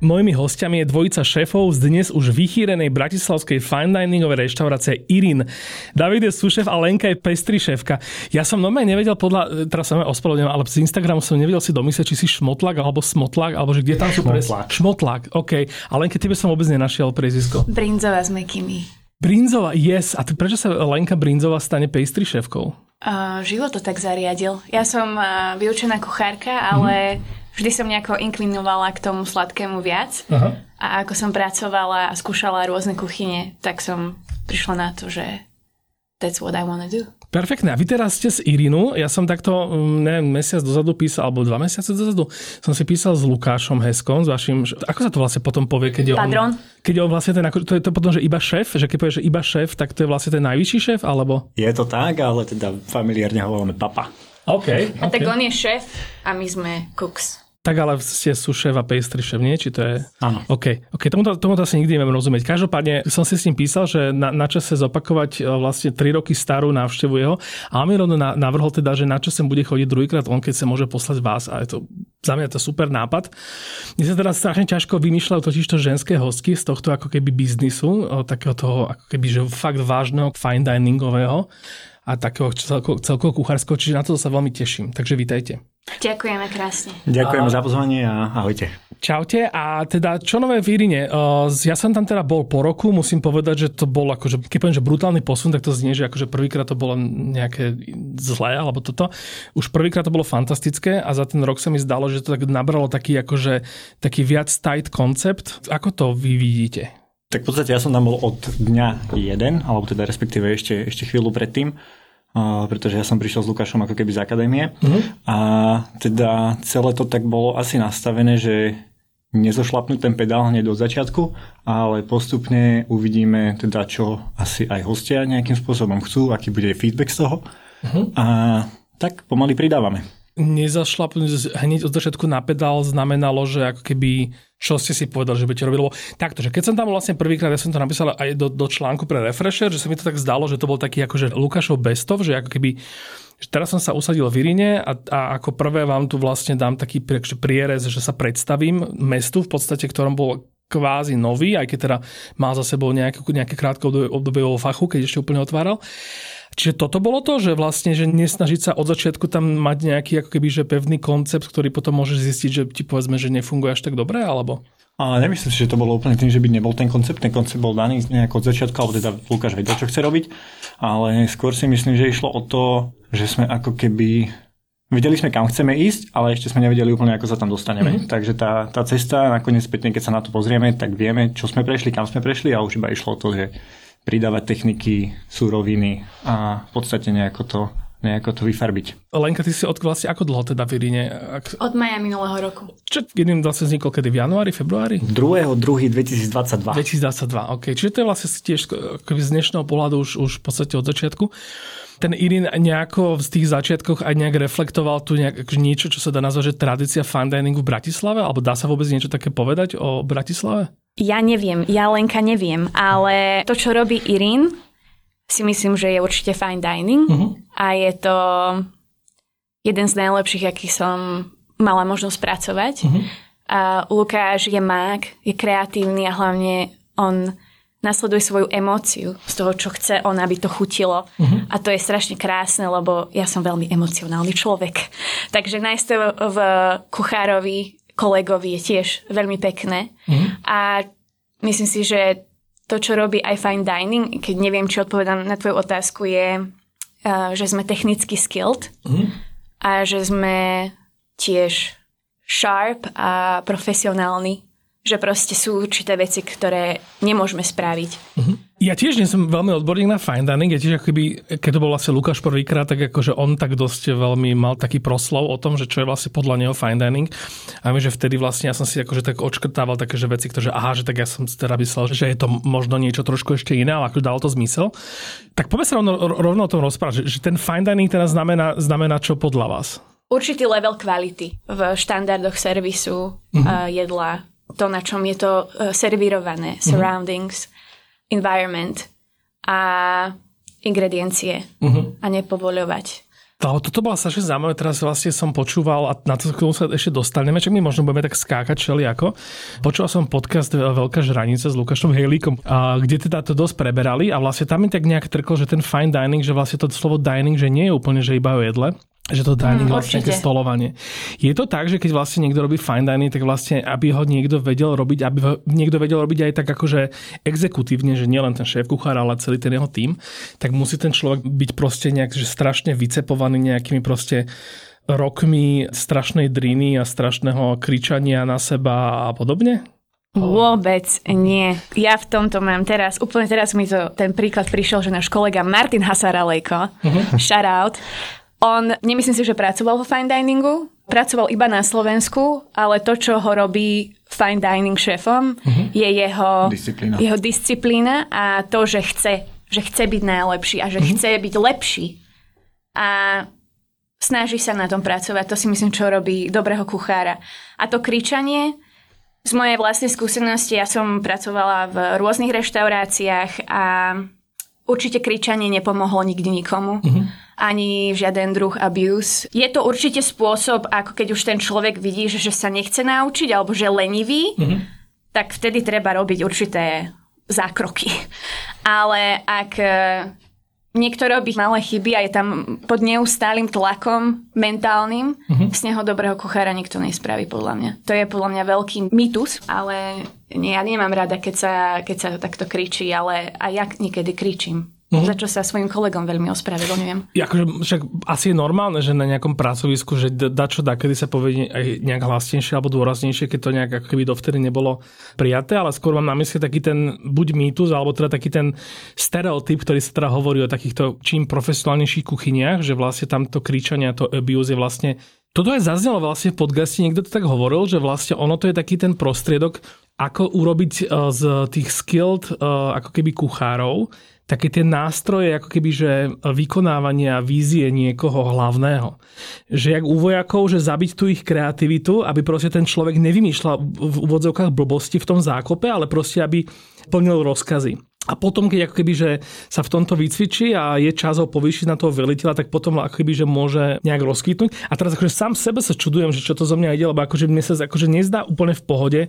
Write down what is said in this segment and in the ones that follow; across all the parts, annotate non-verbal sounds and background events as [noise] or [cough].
Mojimi hostiami je dvojica šéfov z dnes už vychýrenej bratislavskej fine diningovej reštaurácie Irin. David je súšef a Lenka je pestry šéfka. Ja som normálne nevedel podľa, teraz sa ospravedlňujem, ale z Instagramu som nevedel si domyslieť, či si šmotlak alebo smotlak, alebo že kde tam sú. Pres... Šmotlak, OK. A Lenke, tebe som vôbec nenašiel prezisko. Brinzová s mekými. Brinzová, yes. A ty, prečo sa Lenka Brinzová stane pastry šéfkou? Uh, život to tak zariadil. Ja som uh, vyučená kuchárka, ale vždy som nejako inklinovala k tomu sladkému viac. Aha. A ako som pracovala a skúšala rôzne kuchyne, tak som prišla na to, že that's what I wanna do. Perfektné. A vy teraz ste z Irinu. Ja som takto, mm, neviem, mesiac dozadu písal, alebo dva mesiace dozadu, som si písal s Lukášom Heskom, s vašim, ako sa to vlastne potom povie, keď je Padron. on... Keď je on vlastne ten, to je to potom, že iba šéf, že keď povie, že iba šéf, tak to je vlastne ten najvyšší šéf, alebo? Je to tak, ale teda familiárne hovoríme papa. OK. A tak on je šéf a my sme cooks. Tak ale ste sú šéf a pastry šéf, nie? Či to je... Áno. OK, OK, tomuto, tomuto asi nikdy neviem rozumieť. Každopádne som si s ním písal, že na, na čase zopakovať e, vlastne 3 roky starú návštevu jeho a on mi rovno na, navrhol teda, že na čo sem bude chodiť druhýkrát on, keď sa môže poslať vás a je to za mňa to super nápad. Mne sa teraz strašne ťažko vymýšľajú totiž to ženské hostky z tohto ako keby biznisu, takého toho ako keby, že fakt vážneho fine diningového a takého celko, celkovo kuchárskeho, čiže na to sa veľmi teším. Takže vítajte. Ďakujeme krásne. Ďakujem za pozvanie a ahojte. Čaute a teda čo nové v Irine? Ja som tam teda bol po roku, musím povedať, že to bol akože, keď poviem, že brutálny posun, tak to znie, že akože prvýkrát to bolo nejaké zlé alebo toto. Už prvýkrát to bolo fantastické a za ten rok sa mi zdalo, že to tak nabralo taký akože taký viac tight koncept. Ako to vy vidíte? Tak v podstate ja som tam bol od dňa jeden, alebo teda respektíve ešte, ešte chvíľu predtým, pretože ja som prišiel s Lukášom ako keby z akadémie. A teda celé to tak bolo asi nastavené, že nezošlapnúť ten pedál hneď od začiatku, ale postupne uvidíme teda, čo asi aj hostia nejakým spôsobom chcú, aký bude feedback z toho. A tak pomaly pridávame. Nezašlapnúť hneď od začiatku na pedál znamenalo, že ako keby čo ste si povedali, že budete robiť, lebo takto, že keď som tam vlastne prvýkrát, ja som to napísal aj do, do článku pre Refresher, že sa mi to tak zdalo, že to bol taký akože Lukášov bestov, že ako keby že teraz som sa usadil v Irine a, a ako prvé vám tu vlastne dám taký akože prierez, že sa predstavím mestu v podstate, ktorom bol kvázi nový, aj keď teda mal za sebou nejaké, nejaké krátke obdobie, obdobie vo fachu, keď ešte úplne otváral. Čiže toto bolo to, že vlastne, že nesnažiť sa od začiatku tam mať nejaký ako keby, že pevný koncept, ktorý potom môžeš zistiť, že ti povedzme, že nefunguje až tak dobre, alebo? A nemyslím si, že to bolo úplne tým, že by nebol ten koncept. Ten koncept bol daný nejako od začiatku, alebo teda Lukáš vedel, čo chce robiť. Ale skôr si myslím, že išlo o to, že sme ako keby... Vedeli sme, kam chceme ísť, ale ešte sme nevedeli úplne, ako sa tam dostaneme. Mm-hmm. Takže tá, tá cesta, nakoniec spätne, keď sa na to pozrieme, tak vieme, čo sme prešli, kam sme prešli a už iba išlo o to, že pridávať techniky, súroviny a v podstate nejako to, nejako to vyfarbiť. Lenka, ty si od vlastne ako dlho teda v Irine? Ak, Od maja minulého roku. čo jedným vlastne vznikol kedy? V januári, februári? 2.2.2022. 2022, OK. Čiže to je vlastne tiež z dnešného pohľadu už, už v podstate od začiatku. Ten Irin nejako v tých začiatkoch aj nejak reflektoval tu nejak, niečo, čo sa dá nazvať, že tradícia fine diningu v Bratislave? Alebo dá sa vôbec niečo také povedať o Bratislave? Ja neviem, ja Lenka neviem, ale to, čo robí Irin, si myslím, že je určite fine dining Mhm. a je to jeden z najlepších, aký som mala možnosť pracovať. Mhm. A Lukáš je mák, je kreatívny a hlavne on nasleduje svoju emóciu z toho, čo chce on, aby to chutilo. A to je strašne krásne, lebo ja som veľmi emocionálny človek. [laughs] Takže nájsť to v kuchárovi, kolegovi je tiež veľmi pekné. A myslím si, že to, čo robí aj fine dining, keď neviem, či odpovedám na tvoju otázku, je, uh, že sme technicky skilled a že sme tiež sharp a profesionálni. Že proste sú určité veci, ktoré nemôžeme spraviť. Ja tiež nie som veľmi odborník na fine dining, ja tiež ako keby, keď to bol vlastne Lukáš prvýkrát, tak akože on tak dosť veľmi mal taký proslov o tom, že čo je vlastne podľa neho fine dining. A viem, že vtedy vlastne ja som si akože tak odškrtával také, že veci, ktoré, že aha, že tak ja som teda myslel, že je to možno niečo trošku ešte iné, ale ako dalo to zmysel. Tak poďme sa rovno, rovno o tom rozprávať, že, že ten fine dining teda znamená, znamená čo podľa vás? Určitý level kvality v štandardoch servisu mm-hmm. jedla, to, na čom je to uh, servírované, mm-hmm. Environment a ingrediencie uh-huh. a nepovoľovať. To, toto bola strašne zaujímavé, teraz vlastne som počúval a na to sa ešte dostaneme, čo my možno budeme tak skákať ako. Počúval som podcast Veľká žranica s Lukášom Hejlíkom, kde teda to dosť preberali a vlastne tam mi tak nejak trklo, že ten fine dining, že vlastne to slovo dining, že nie je úplne, že iba o jedle, že to dining mm, vlastne stolovanie. Je to tak, že keď vlastne niekto robí fine dining, tak vlastne, aby ho niekto vedel robiť, aby ho niekto vedel robiť aj tak akože exekutívne, že nielen ten šéf kuchár, ale celý ten jeho tým, tak musí ten človek byť proste nejak že strašne vycepovaný nejakými proste rokmi strašnej driny a strašného kričania na seba a podobne? Vôbec nie. Ja v tomto mám teraz, úplne teraz mi to ten príklad prišiel, že náš kolega Martin Hasaralejko, uh-huh. shout out, on, nemyslím si, že pracoval vo fine diningu, pracoval iba na Slovensku, ale to, čo ho robí fine dining šéfom, uh-huh. je jeho disciplína. jeho disciplína a to, že chce, že chce byť najlepší a že uh-huh. chce byť lepší. A snaží sa na tom pracovať. To si myslím, čo robí dobrého kuchára. A to kričanie, z mojej vlastnej skúsenosti, ja som pracovala v rôznych reštauráciách a určite kričanie nepomohlo nikdy nikomu. Uh-huh ani žiaden druh abuse. Je to určite spôsob, ako keď už ten človek vidí, že, že sa nechce naučiť alebo že lenivý, mm-hmm. tak vtedy treba robiť určité zákroky. Ale ak e, niekto robí malé chyby a je tam pod neustálým tlakom mentálnym, mm-hmm. z neho dobrého kuchára nikto nespraví, podľa mňa. To je podľa mňa veľký mýtus, ale nie, ja nemám rada, keď sa, keď sa takto kričí, ale aj ja niekedy kričím. Mm-hmm. Za čo sa svojim kolegom veľmi ospravedlňujem. Akože, však asi je normálne, že na nejakom pracovisku, že da čo da, kedy sa povie aj nejak hlasnejšie alebo dôraznejšie, keď to nejak ako keby dovtedy nebolo prijaté, ale skôr mám na mysli taký ten buď mýtus, alebo teda taký ten stereotyp, ktorý sa teda hovorí o takýchto čím profesionálnejších kuchyniach, že vlastne tamto a to abuse je vlastne toto aj zaznelo vlastne v podcaste, niekto to tak hovoril, že vlastne ono to je taký ten prostriedok, ako urobiť e, z tých skilled e, ako keby kuchárov také tie nástroje, ako keby, že vykonávania vízie niekoho hlavného. Že jak u vojakov, že zabiť tú ich kreativitu, aby proste ten človek nevymýšľal v úvodzovkách blbosti v tom zákope, ale proste aby plnil rozkazy. A potom, keď ako keby, že sa v tomto vycvičí a je čas ho povýšiť na toho veliteľa, tak potom ako keby, že môže nejak rozkvitnúť. A teraz akože sám sebe sa čudujem, že čo to zo mňa ide, lebo akože mne sa akože nezdá úplne v pohode,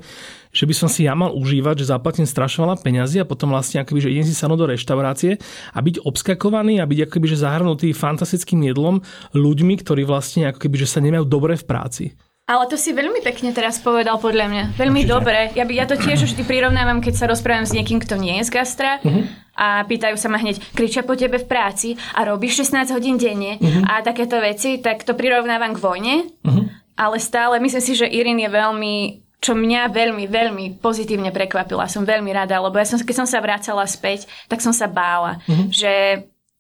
že by som si ja mal užívať, že zaplatím strašne veľa peňazí a potom vlastne akoby, že idem si sa do reštaurácie a byť obskakovaný a byť akoby, že zahrnutý fantastickým jedlom ľuďmi, ktorí vlastne ako že sa nemajú dobre v práci. Ale to si veľmi pekne teraz povedal podľa mňa. Veľmi Určite. dobre. Ja, by, ja to tiež vždy prirovnávam, keď sa rozprávam s niekým, kto nie je z gastra uh-huh. a pýtajú sa ma hneď, kričia po tebe v práci a robíš 16 hodín denne uh-huh. a takéto veci, tak to prirovnávam k vojne. Uh-huh. Ale stále myslím si, že Irin je veľmi čo mňa veľmi, veľmi pozitívne prekvapila. Som veľmi rada, lebo ja som, keď som sa vracala späť, tak som sa bála, uh-huh. že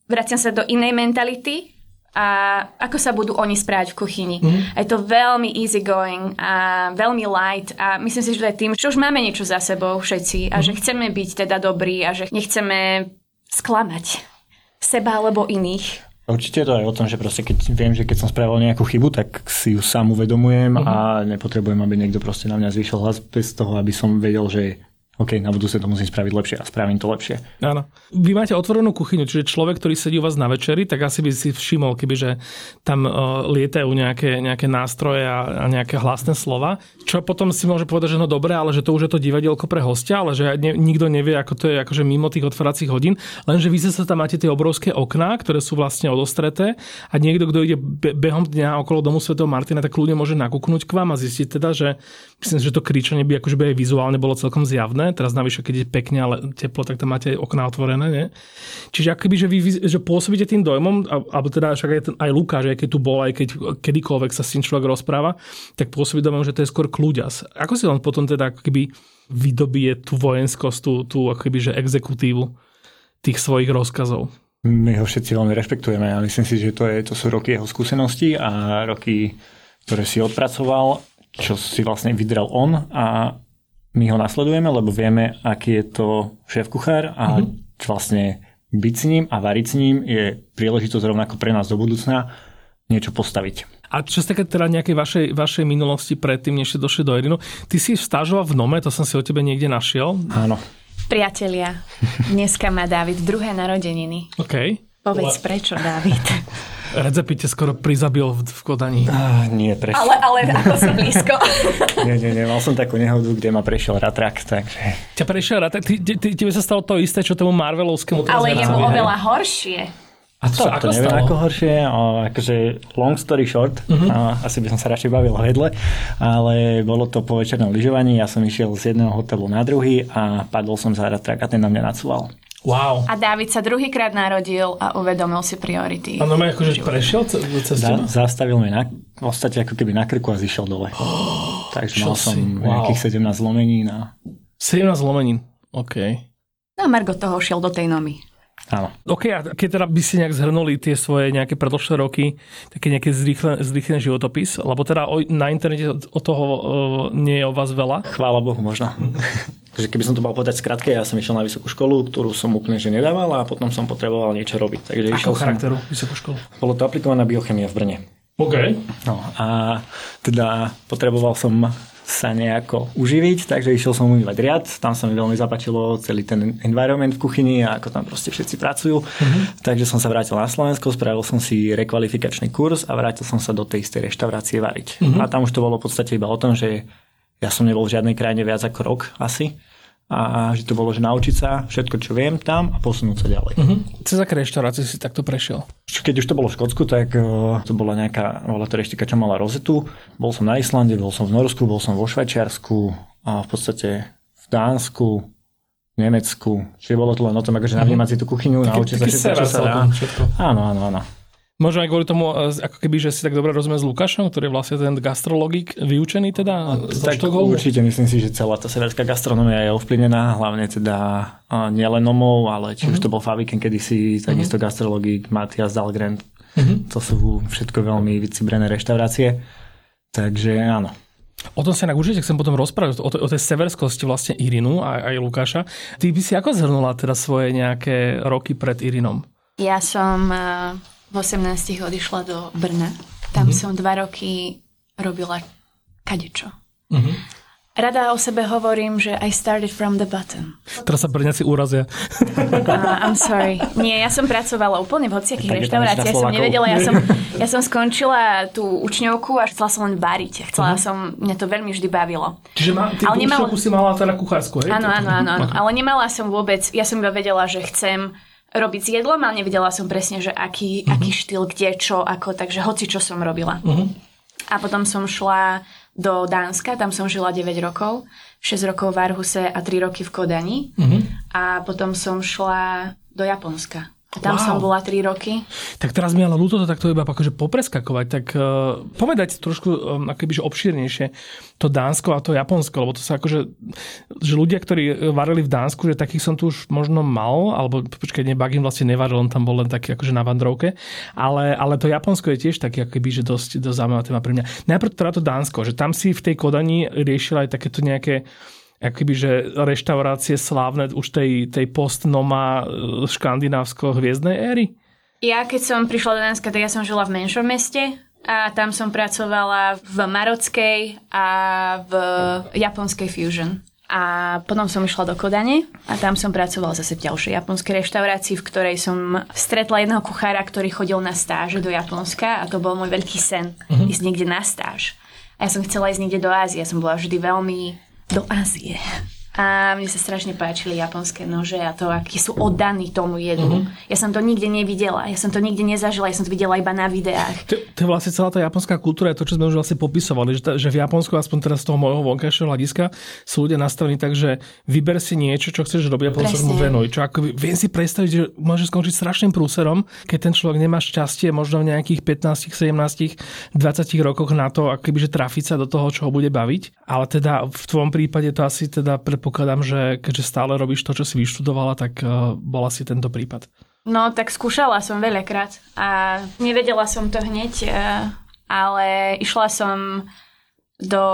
vraciam sa do inej mentality, a ako sa budú oni správať v kuchyni. Mm. Je to veľmi easy going a veľmi light a myslím si, že to je tým, že už máme niečo za sebou všetci a mm. že chceme byť teda dobrí a že nechceme sklamať seba alebo iných. Určite je to aj o tom, že proste keď viem, že keď som spravil nejakú chybu, tak si ju sám uvedomujem mm. a nepotrebujem, aby niekto proste na mňa zvýšil hlas bez toho, aby som vedel, že OK, na budúce to musím spraviť lepšie a spravím to lepšie. Áno. Vy máte otvorenú kuchyňu, čiže človek, ktorý sedí u vás na večeri, tak asi by si všimol, keby že tam uh, lietajú nejaké, nejaké nástroje a, a nejaké hlasné slova. Čo potom si môže povedať, že no dobre, ale že to už je to divadielko pre hostia, ale že ne, nikto nevie, ako to je akože mimo tých otváracích hodín. Lenže vy sa tam máte tie obrovské okná, ktoré sú vlastne odostreté a niekto, kto ide behom dňa okolo domu Sv. Martina, tak ľudia môže nakúknúť k vám a zistiť teda, že myslím, že to kričanie by akože by aj vizuálne bolo celkom zjavné Teraz navyše, keď je pekne, ale teplo, tak tam máte okná otvorené. Nie? Čiže akoby, že vy že pôsobíte tým dojmom, alebo teda však aj, ten, aj Lukáš, aj keď tu bol, aj keď kedykoľvek sa s tým človek rozpráva, tak pôsobí dojmom, že to je skôr kľúďas. Ako si on potom teda keby vydobije tú vojenskosť, tú, tú akoby, že exekutívu? tých svojich rozkazov? My ho všetci veľmi rešpektujeme a myslím si, že to, je, to sú roky jeho skúseností a roky, ktoré si odpracoval, čo si vlastne vydrel on a my ho nasledujeme, lebo vieme, aký je to šéf kuchár a mm-hmm. vlastne byť s ním a variť s ním je príležitosť rovnako pre nás do budúcna niečo postaviť. A čo sa teda nejakej vašej, vašej minulosti predtým, než ste došli do Erinu, ty si stážoval v Nome, to som si o tebe niekde našiel. Áno. Priatelia, dneska má David druhé narodeniny. OK. Povedz, prečo, David? [laughs] Redzepi ťa skoro prizabil v, v Kodani. Ah, nie, prečo? Ale, ale ako si blízko. [laughs] nie, nie, nie, mal som takú nehodu, kde ma prešiel ratrak, takže... Ťa prešiel ratrak? Ty, ty, ty, tebe sa stalo to isté, čo tomu Marvelovskému. Ale je mu oveľa horšie. A to, to, to neviem stalo? ako horšie, o, akože long story short, uh-huh. a, asi by som sa radšej bavil o jedle, ale bolo to po večernom lyžovaní, ja som išiel z jedného hotelu na druhý a padol som za ratrak a ten na mňa nacúval. Wow. A Dávid sa druhýkrát narodil a uvedomil si priority. A no akože prešiel cez da, Zastavil mi na, v podstate ako keby na krku a zišiel dole. Oh, [gasps] Takže mal som wow. nejakých 17 zlomenín. A... 17 zlomenín, OK. No a Margo toho šiel do tej nomy. Áno. OK, a keď teda by si nejak zhrnuli tie svoje nejaké predošlé roky, také nejaké zrýchlený životopis, lebo teda na internete o toho uh, nie je o vás veľa. Chvála Bohu, možno. [laughs] Takže keby som to mal povedať skratke, ja som išiel na vysokú školu, ktorú som úplne že nedával a potom som potreboval niečo robiť. Takže Ako išiel charakteru som, vysokú školu? Bolo to aplikovaná biochemia v Brne. OK. No a teda potreboval som sa nejako uživiť, takže išiel som umývať riad, tam sa mi veľmi zapačilo celý ten environment v kuchyni a ako tam proste všetci pracujú. Uh-huh. Takže som sa vrátil na Slovensko, spravil som si rekvalifikačný kurz a vrátil som sa do tej istej reštaurácie variť. Uh-huh. A tam už to bolo v podstate iba o tom, že ja som nebol v žiadnej krajine viac ako rok asi a že to bolo, že naučiť sa všetko, čo viem tam a posunúť sa ďalej. Uh-huh. Cez aké reštaurácie si takto prešiel? Keď už to bolo v Škótsku, tak uh, to bola nejaká, bola to reštika, čo mala rozetu. Bol som na Islande, bol som v Norsku, bol som vo Švajčiarsku a v podstate v Dánsku, v Nemecku. Čiže bolo to len o tom, akože uh-huh. navnímať si tú kuchyňu, naučiť sa všetko, čo sa dá. Áno, áno, áno. Možno aj kvôli tomu, e, ako keby, že si tak dobre rozumie s Lukášom, ktorý je vlastne ten gastrologik vyučený teda tak určite myslím si, že celá tá severská gastronomia je ovplyvnená, hlavne teda nielen nomov, ale či uh-huh. už mhm. to bol Faviken kedysi, takisto uh-huh. gastrologik, Matias Dahlgren. Uh-huh. To sú všetko veľmi vycibrené reštaurácie. Takže áno. O tom sa inak určite chcem potom rozprávať, o, o tej severskosti vlastne Irinu a aj Lukáša. Ty by si ako zhrnula teda svoje nejaké roky pred Irinom? Ja som v 18 odišla do Brna. Tam mm-hmm. som dva roky robila kadečo. Mm-hmm. Rada o sebe hovorím, že I started from the bottom. Teraz sa Brňaci úrazia. Uh, I'm sorry. Nie, ja som pracovala úplne v hociakých reštauráciách. Ja som nevedela, ja som, [laughs] ja som skončila tú učňovku a chcela som len variť. Chcela uh-huh. som, mňa to veľmi vždy bavilo. Čiže ma, ty Ale nemal... si mala teda kuchárskú, hej? Áno, áno, áno, áno. Ale nemala som vôbec, ja som iba vedela, že chcem robiť s jedlom, ale nevedela som presne, že aký, uh-huh. aký štýl, kde, čo, ako, takže hoci čo som robila. Uh-huh. A potom som šla do Dánska, tam som žila 9 rokov, 6 rokov v Arhuse a 3 roky v Kodani. Uh-huh. A potom som šla do Japonska. Tam wow. som bola 3 roky. Tak teraz mi ale ľúto to takto iba akože popreskakovať, tak uh, povedať trošku um, akoby, že obšírnejšie to Dánsko a to Japonsko, lebo to sa akože, že ľudia, ktorí varili v Dánsku, že takých som tu už možno mal, alebo počkaj, nie, Bagin vlastne nevaril, on tam bol len taký akože na vandrovke, ale, ale to Japonsko je tiež taký akoby, že dosť, dosť zaujímavá téma pre mňa. Najprv teda to Dánsko, že tam si v tej Kodani riešila aj takéto nejaké akoby, že reštaurácie slávne už tej, tej postnoma e, škandinávsko-hviezdnej éry? Ja keď som prišla do Dánska, tak ja som žila v menšom meste a tam som pracovala v marockej a v japonskej fusion. A potom som išla do Kodane a tam som pracovala zase v ďalšej japonskej reštaurácii, v ktorej som stretla jedného kuchára, ktorý chodil na stáže do Japonska a to bol môj veľký sen, uh-huh. ísť niekde na stáž. A ja som chcela ísť niekde do Ázie, ja som bola vždy veľmi do Ázie. A mne sa strašne páčili japonské nože a to, akí sú oddaní tomu jedlu. Mm-hmm. Ja som to nikde nevidela, ja som to nikde nezažila, ja som to videla iba na videách. To, to je vlastne celá tá japonská kultúra, je to, čo sme už vlastne popisovali, že, že v Japonsku, aspoň teraz z toho môjho vonkajšieho hľadiska, sú ľudia nastavení tak, že vyber si niečo, čo chceš robiť a potom sa mu venuj. Čo ako, viem si predstaviť, že môže skončiť strašným prúserom, keď ten človek nemá šťastie možno v nejakých 15, 17, 20 rokoch na to, akoby, že trafiť sa do toho, čo ho bude baviť. Ale teda v tvojom prípade to asi teda pre predpokladám, že keďže stále robíš to, čo si vyštudovala, tak uh, bola si tento prípad. No, tak skúšala som veľakrát a nevedela som to hneď, uh, ale išla som do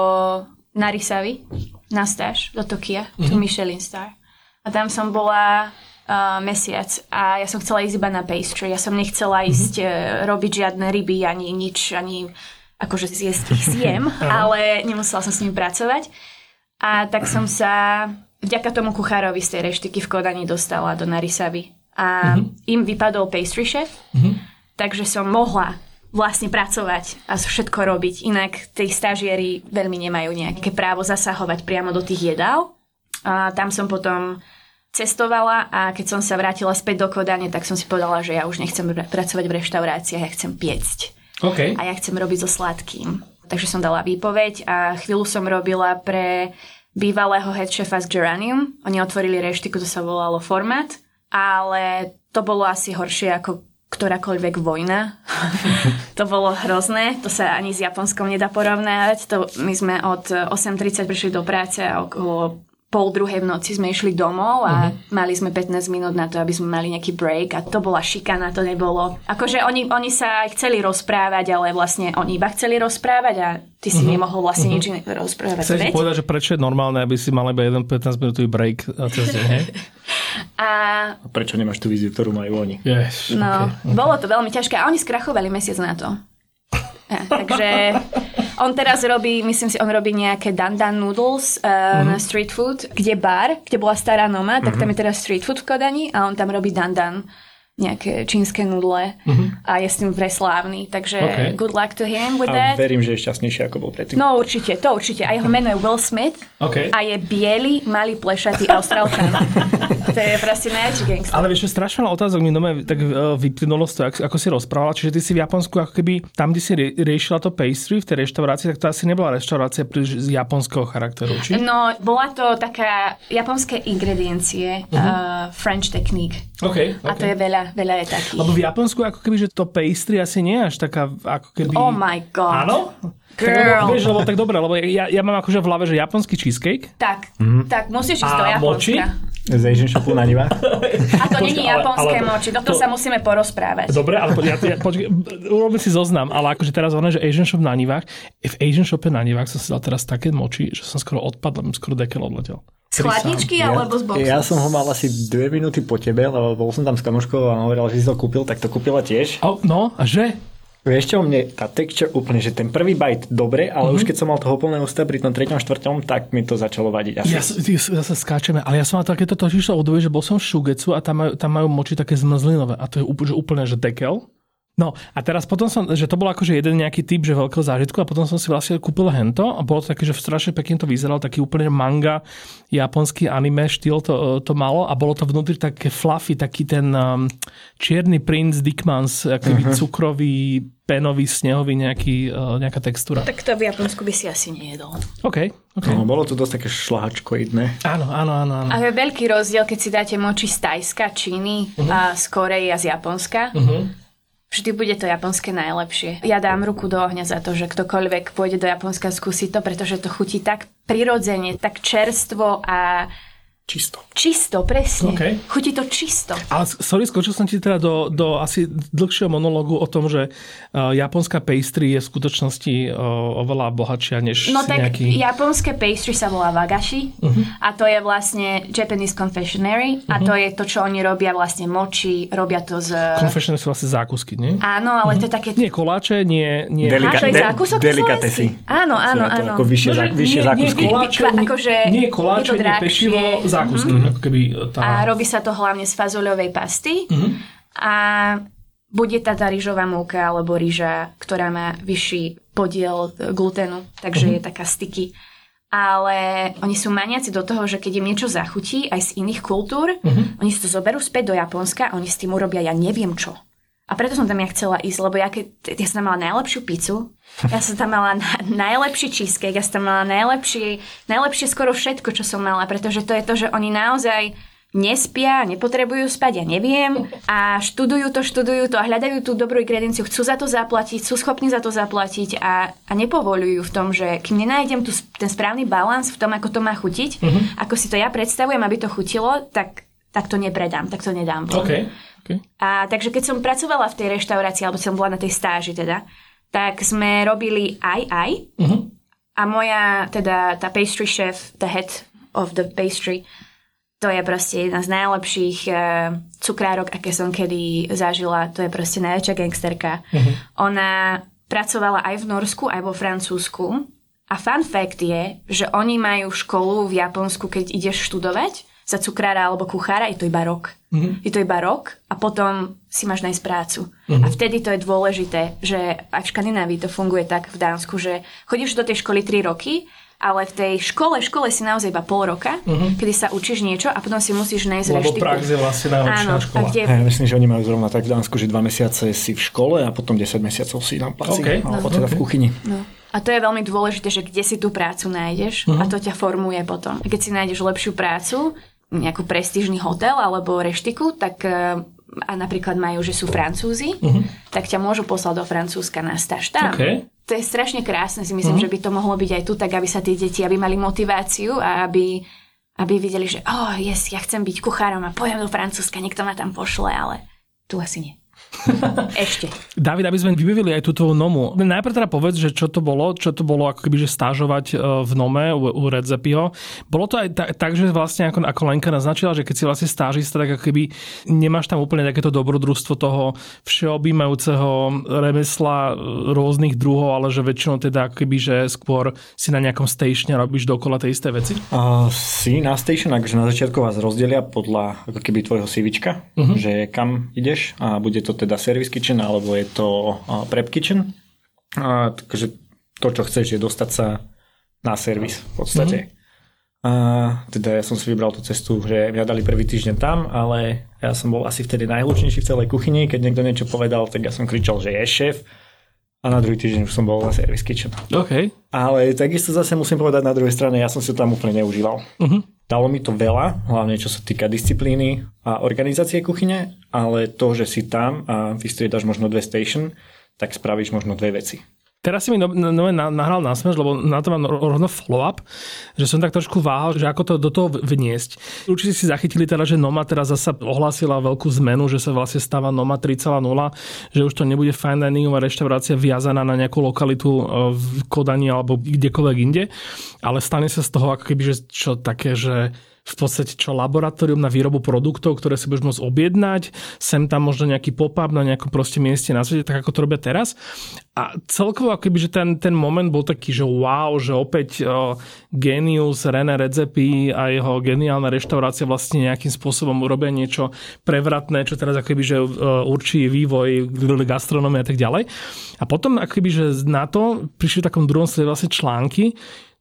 Narisavy na stáž, do Tokia, mm-hmm. tu Michelin Star. A tam som bola uh, mesiac a ja som chcela ísť iba na pastry. Ja som nechcela mm-hmm. ísť uh, robiť žiadne ryby ani nič, ani akože zjesť ich zjem, [laughs] ale nemusela som s nimi pracovať. A tak som sa vďaka tomu kuchárovi z tej reštiky v Kodani dostala do Narisavy. A mm-hmm. im vypadol pastry chef, mm-hmm. takže som mohla vlastne pracovať a všetko robiť. Inak tí stažieri veľmi nemajú nejaké právo zasahovať priamo do tých jedál. A tam som potom cestovala a keď som sa vrátila späť do Kodane, tak som si povedala, že ja už nechcem pracovať v reštauráciách, ja chcem piecť. Okay. A ja chcem robiť so sladkým. Takže som dala výpoveď a chvíľu som robila pre bývalého headchefa z Geranium. Oni otvorili reštiku, to sa volalo Format, ale to bolo asi horšie ako ktorákoľvek vojna. [laughs] to bolo hrozné, to sa ani s Japonskom nedá porovnať. To, my sme od 8.30 prišli do práce a okolo pol druhej v noci sme išli domov a uh-huh. mali sme 15 minút na to, aby sme mali nejaký break a to bola šikana, to nebolo. Akože oni, oni sa aj chceli rozprávať, ale vlastne oni iba chceli rozprávať a ty si uh-huh. nemohol vlastne uh-huh. nič rozprávať. Chceš povedať, že prečo je normálne, aby si mal iba jeden 15 minútový break cez deň, hej? [laughs] A... a prečo nemáš tú víziu, ktorú majú oni? Yes, no, okay, okay. bolo to veľmi ťažké a oni skrachovali mesiac na to. Ja, takže on teraz robí, myslím si, on robí nejaké dandan noodles uh, mm-hmm. na street food, kde bar, kde bola stará Noma, tak mm-hmm. tam je teraz street food v Kodani a on tam robí dandan nejaké čínske nudle uh-huh. a je s tým preslávny. Takže okay. good luck to him with a that. verím, že je šťastnejší ako bol predtým. No určite, to určite. A jeho meno je Will Smith okay. a je biely, malý, plešatý austrálčan. [laughs] to je proste najväčší gangster. Ale vieš, strašne veľa otázok mi doma tak uh, vyplynulo z toho, ako, ako si rozprávala. Čiže ty si v Japonsku ako keby, tam, kde si rie, riešila to pastry v tej reštaurácii, tak to asi nebola reštaurácia príliš z japonského charakteru, či? No, bola to taká japonské ingrediencie, uh-huh. uh, French technique. Okay, okay. A to je veľa veľa je takých. Lebo v Japonsku ako keby, že to pastry asi nie je až taká ako keby... Oh my god. Áno? Girl. Tak, lebo, vieš, lebo tak dobre, lebo ja, ja mám akože v hlave, že japonský cheesecake. Tak, mm. tak musíš ísť do Japonska. Moči? Z Asian Shopu na nivách? A to nie je japonské ale, moči, toto to... sa musíme porozprávať. Dobre, ale ja, ja, počkej, urobím si zoznam, ale akože teraz hovorím, že Asian Shop na nivách, v Asian Shope na nivách som si dal teraz také moči, že som skoro odpadol, skoro dekel odletel. Z chladničky ja, alebo z boxu? Ja som ho mal asi dve minúty po tebe, lebo bol som tam s kamoškou a hovoril, že si to kúpil, tak to kúpila tiež. Oh, no, a že? Vieš čo, mne tá texture úplne, že ten prvý bite dobre, ale mm-hmm. už keď som mal toho plné ústa pri tom treťom, štvrtom, tak mi to začalo vadiť. Asi. Ja, ja, sa skáčeme, ale ja som mal takéto totiž obdobie, že bol som v Šugecu a tam majú, tam majú moči také zmrzlinové a to je úplne, že, úplne, že dekel. No a teraz potom som, že to bol akože jeden nejaký typ, že veľkého zážitku a potom som si vlastne kúpil hento a bolo to také, že strašne pekne to vyzeralo, taký úplne manga, japonský anime štýl to, to malo a bolo to vnútri také fluffy, taký ten um, čierny princ Dickmans, aký uh-huh. cukrový, penový, snehový nejaký, uh, nejaká textúra. Tak to v Japonsku by si asi nejedol. OK. okay. No, bolo to dosť také šlahačkoidné. Áno, áno, áno, áno. A je veľký rozdiel, keď si dáte moči z Tajska, Číny uh-huh. a z Korei a z Japonska. Uh-huh Vždy bude to japonské najlepšie. Ja dám ruku do ohňa za to, že ktokoľvek pôjde do Japonska skúsi to, pretože to chutí tak prirodzene, tak čerstvo a Čisto. Čisto, presne. Okay. Chutí to čisto. Ale sorry, skočil som ti teda do, do asi dlhšieho monológu o tom, že uh, japonská pastry je v skutočnosti uh, oveľa bohatšia než No tak nejaký... japonské pastry sa volá wagashi uh-huh. a to je vlastne Japanese confectionery uh-huh. a to mhm. je to, čo oni robia vlastne moči, robia to z... Confectionery sú vlastne zákusky, nie? Áno, ale uh-huh. to je také... Nie koláče, nie... nie... Delika- Aha, to je zákusok delikatesy. Áno, áno, áno. Ako vyššie, no, vyššie nie, zákusky. Nie, koláče, akože nie koláče, nie pešivo, zákusky. Mm-hmm. Ako keby tá... A robí sa to hlavne z fazuľovej pasty. Mm-hmm. A bude tá tá rýžová múka alebo rýža, ktorá má vyšší podiel gluténu, takže mm-hmm. je taká styky. Ale oni sú maniaci do toho, že keď im niečo zachutí aj z iných kultúr, mm-hmm. oni si to zoberú späť do Japonska a oni s tým urobia ja neviem čo. A preto som tam ja chcela ísť, lebo ja, keď, ja som tam mala najlepšiu pizzu, ja som tam mala na, najlepší cheesecake, ja som tam mala najlepšie, najlepšie skoro všetko, čo som mala, pretože to je to, že oni naozaj nespia, nepotrebujú spať, ja neviem a študujú to, študujú to a hľadajú tú dobrú ingredienciu, chcú za to zaplatiť, sú schopní za to zaplatiť a, a nepovolujú v tom, že kým nenájdem tu, ten správny balans v tom, ako to má chutiť, uh-huh. ako si to ja predstavujem, aby to chutilo, tak, tak to nepredám, tak to nedám. Okay. Okay. A takže keď som pracovala v tej reštaurácii, alebo som bola na tej stáži teda, tak sme robili aj aj. Uh-huh. A moja, teda tá pastry chef, the head of the pastry, to je proste jedna z najlepších uh, cukrárok, aké som kedy zažila. To je proste najväčšia gangsterka. Uh-huh. Ona pracovala aj v Norsku, aj vo Francúzsku. A fun fact je, že oni majú školu v Japonsku, keď ideš študovať za cukrára alebo kuchára, je to iba rok. Uh-huh. Je to iba rok a potom si máš nájsť prácu. Uh-huh. A vtedy to je dôležité, že aj v Škandinávii to funguje tak v Dánsku, že chodíš do tej školy 3 roky ale v tej škole, škole si naozaj iba pol roka, uh-huh. kedy sa učíš niečo a potom si musíš nájsť Lebo reštiku. prax je vlastne najlepšia Áno, škola. A kde... Ja myslím, že oni majú zrovna tak v Dánsku, že dva mesiace si v škole a potom 10 mesiacov si na placi. Okay. Alebo teda v kuchyni. No. A to je veľmi dôležité, že kde si tú prácu nájdeš uh-huh. a to ťa formuje potom. A keď si nájdeš lepšiu prácu, nejakú prestížny hotel alebo reštiku, tak eh, a napríklad majú, že sú Francúzi, uh-huh. tak ťa môžu poslať do Francúzska na stáž tam. Okay. To je strašne krásne, si myslím, uh-huh. že by to mohlo byť aj tu, tak aby sa tie deti, aby mali motiváciu a aby, aby videli, že oh, yes, ja chcem byť kuchárom a pojem do Francúzska, niekto ma tam pošle, ale tu asi nie. [laughs] Ešte. David, aby sme vybavili aj tú tvoju nomu. Najprv teda povedz, že čo to bolo, čo to bolo ako keby, že stážovať e, v nome u, u Redzepiho. Bolo to aj tak, tak, že vlastne ako, ako Lenka naznačila, že keď si vlastne stážista, tak ako keby nemáš tam úplne takéto dobrodružstvo toho všeobjímajúceho remesla e, rôznych druhov, ale že väčšinou teda ako keby, že skôr si na nejakom statione robíš dokola tej isté veci? Uh, si na station, akože na začiatku vás rozdelia podľa ako keby tvojho CVčka, uh-huh. že kam ideš a bude to teda service kitchen alebo je to prep kitchen. A, takže to, čo chceš, je dostať sa na servis v podstate. Mm-hmm. A teda ja som si vybral tú cestu, že mňa dali prvý týždeň tam, ale ja som bol asi vtedy najhlučnejší v celej kuchyni. Keď niekto niečo povedal, tak ja som kričal, že je šéf. A na druhý týždeň už som bol na service kitchen. Okay. Ale takisto zase musím povedať na druhej strane, ja som si to tam úplne neužíval. Uh-huh. Dalo mi to veľa, hlavne čo sa týka disciplíny a organizácie kuchyne, ale to, že si tam a vystriedaš možno dve station, tak spravíš možno dve veci. Teraz si mi no, no, nahral na smeš, lebo na to mám rovno follow-up, že som tak trošku váhal, že ako to do toho vniesť. Určite si zachytili teda, že Noma teraz zasa ohlásila veľkú zmenu, že sa vlastne stáva Noma 3.0, že už to nebude fine diningová reštaurácia viazaná na nejakú lokalitu e, v Kodani alebo kdekoľvek inde, ale stane sa z toho ako keby, že čo také, že v podstate čo laboratórium na výrobu produktov, ktoré si budeš môcť objednať, sem tam možno nejaký pop-up na nejakom proste mieste na svete, tak ako to robia teraz. A celkovo akoby, že ten, ten moment bol taký, že wow, že opäť uh, genius René Redzepi a jeho geniálna reštaurácia vlastne nejakým spôsobom urobia niečo prevratné, čo teraz akoby, že uh, určí vývoj gastronomie a tak ďalej. A potom akoby, že na to prišli v takom druhom slede vlastne články,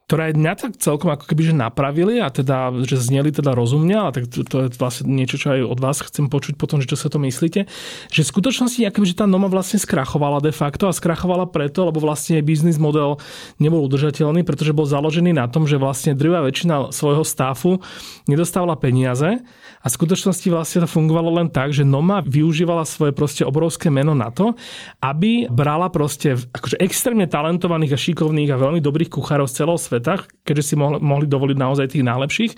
ktoré mňa tak celkom ako keby že napravili a teda, že zneli teda rozumne, ale tak to, to je vlastne niečo, čo aj od vás chcem počuť potom, že čo sa to myslíte, že v skutočnosti akoby, že tá Noma vlastne skrachovala de facto a skrachovala preto, lebo vlastne biznis model nebol udržateľný, pretože bol založený na tom, že vlastne drvá väčšina svojho stáfu nedostávala peniaze. A v skutočnosti vlastne to fungovalo len tak, že Noma využívala svoje proste obrovské meno na to, aby brala proste akože extrémne talentovaných a šikovných a veľmi dobrých kuchárov z celého sveta sveta, keďže si mohli, mohli dovoliť naozaj tých najlepších,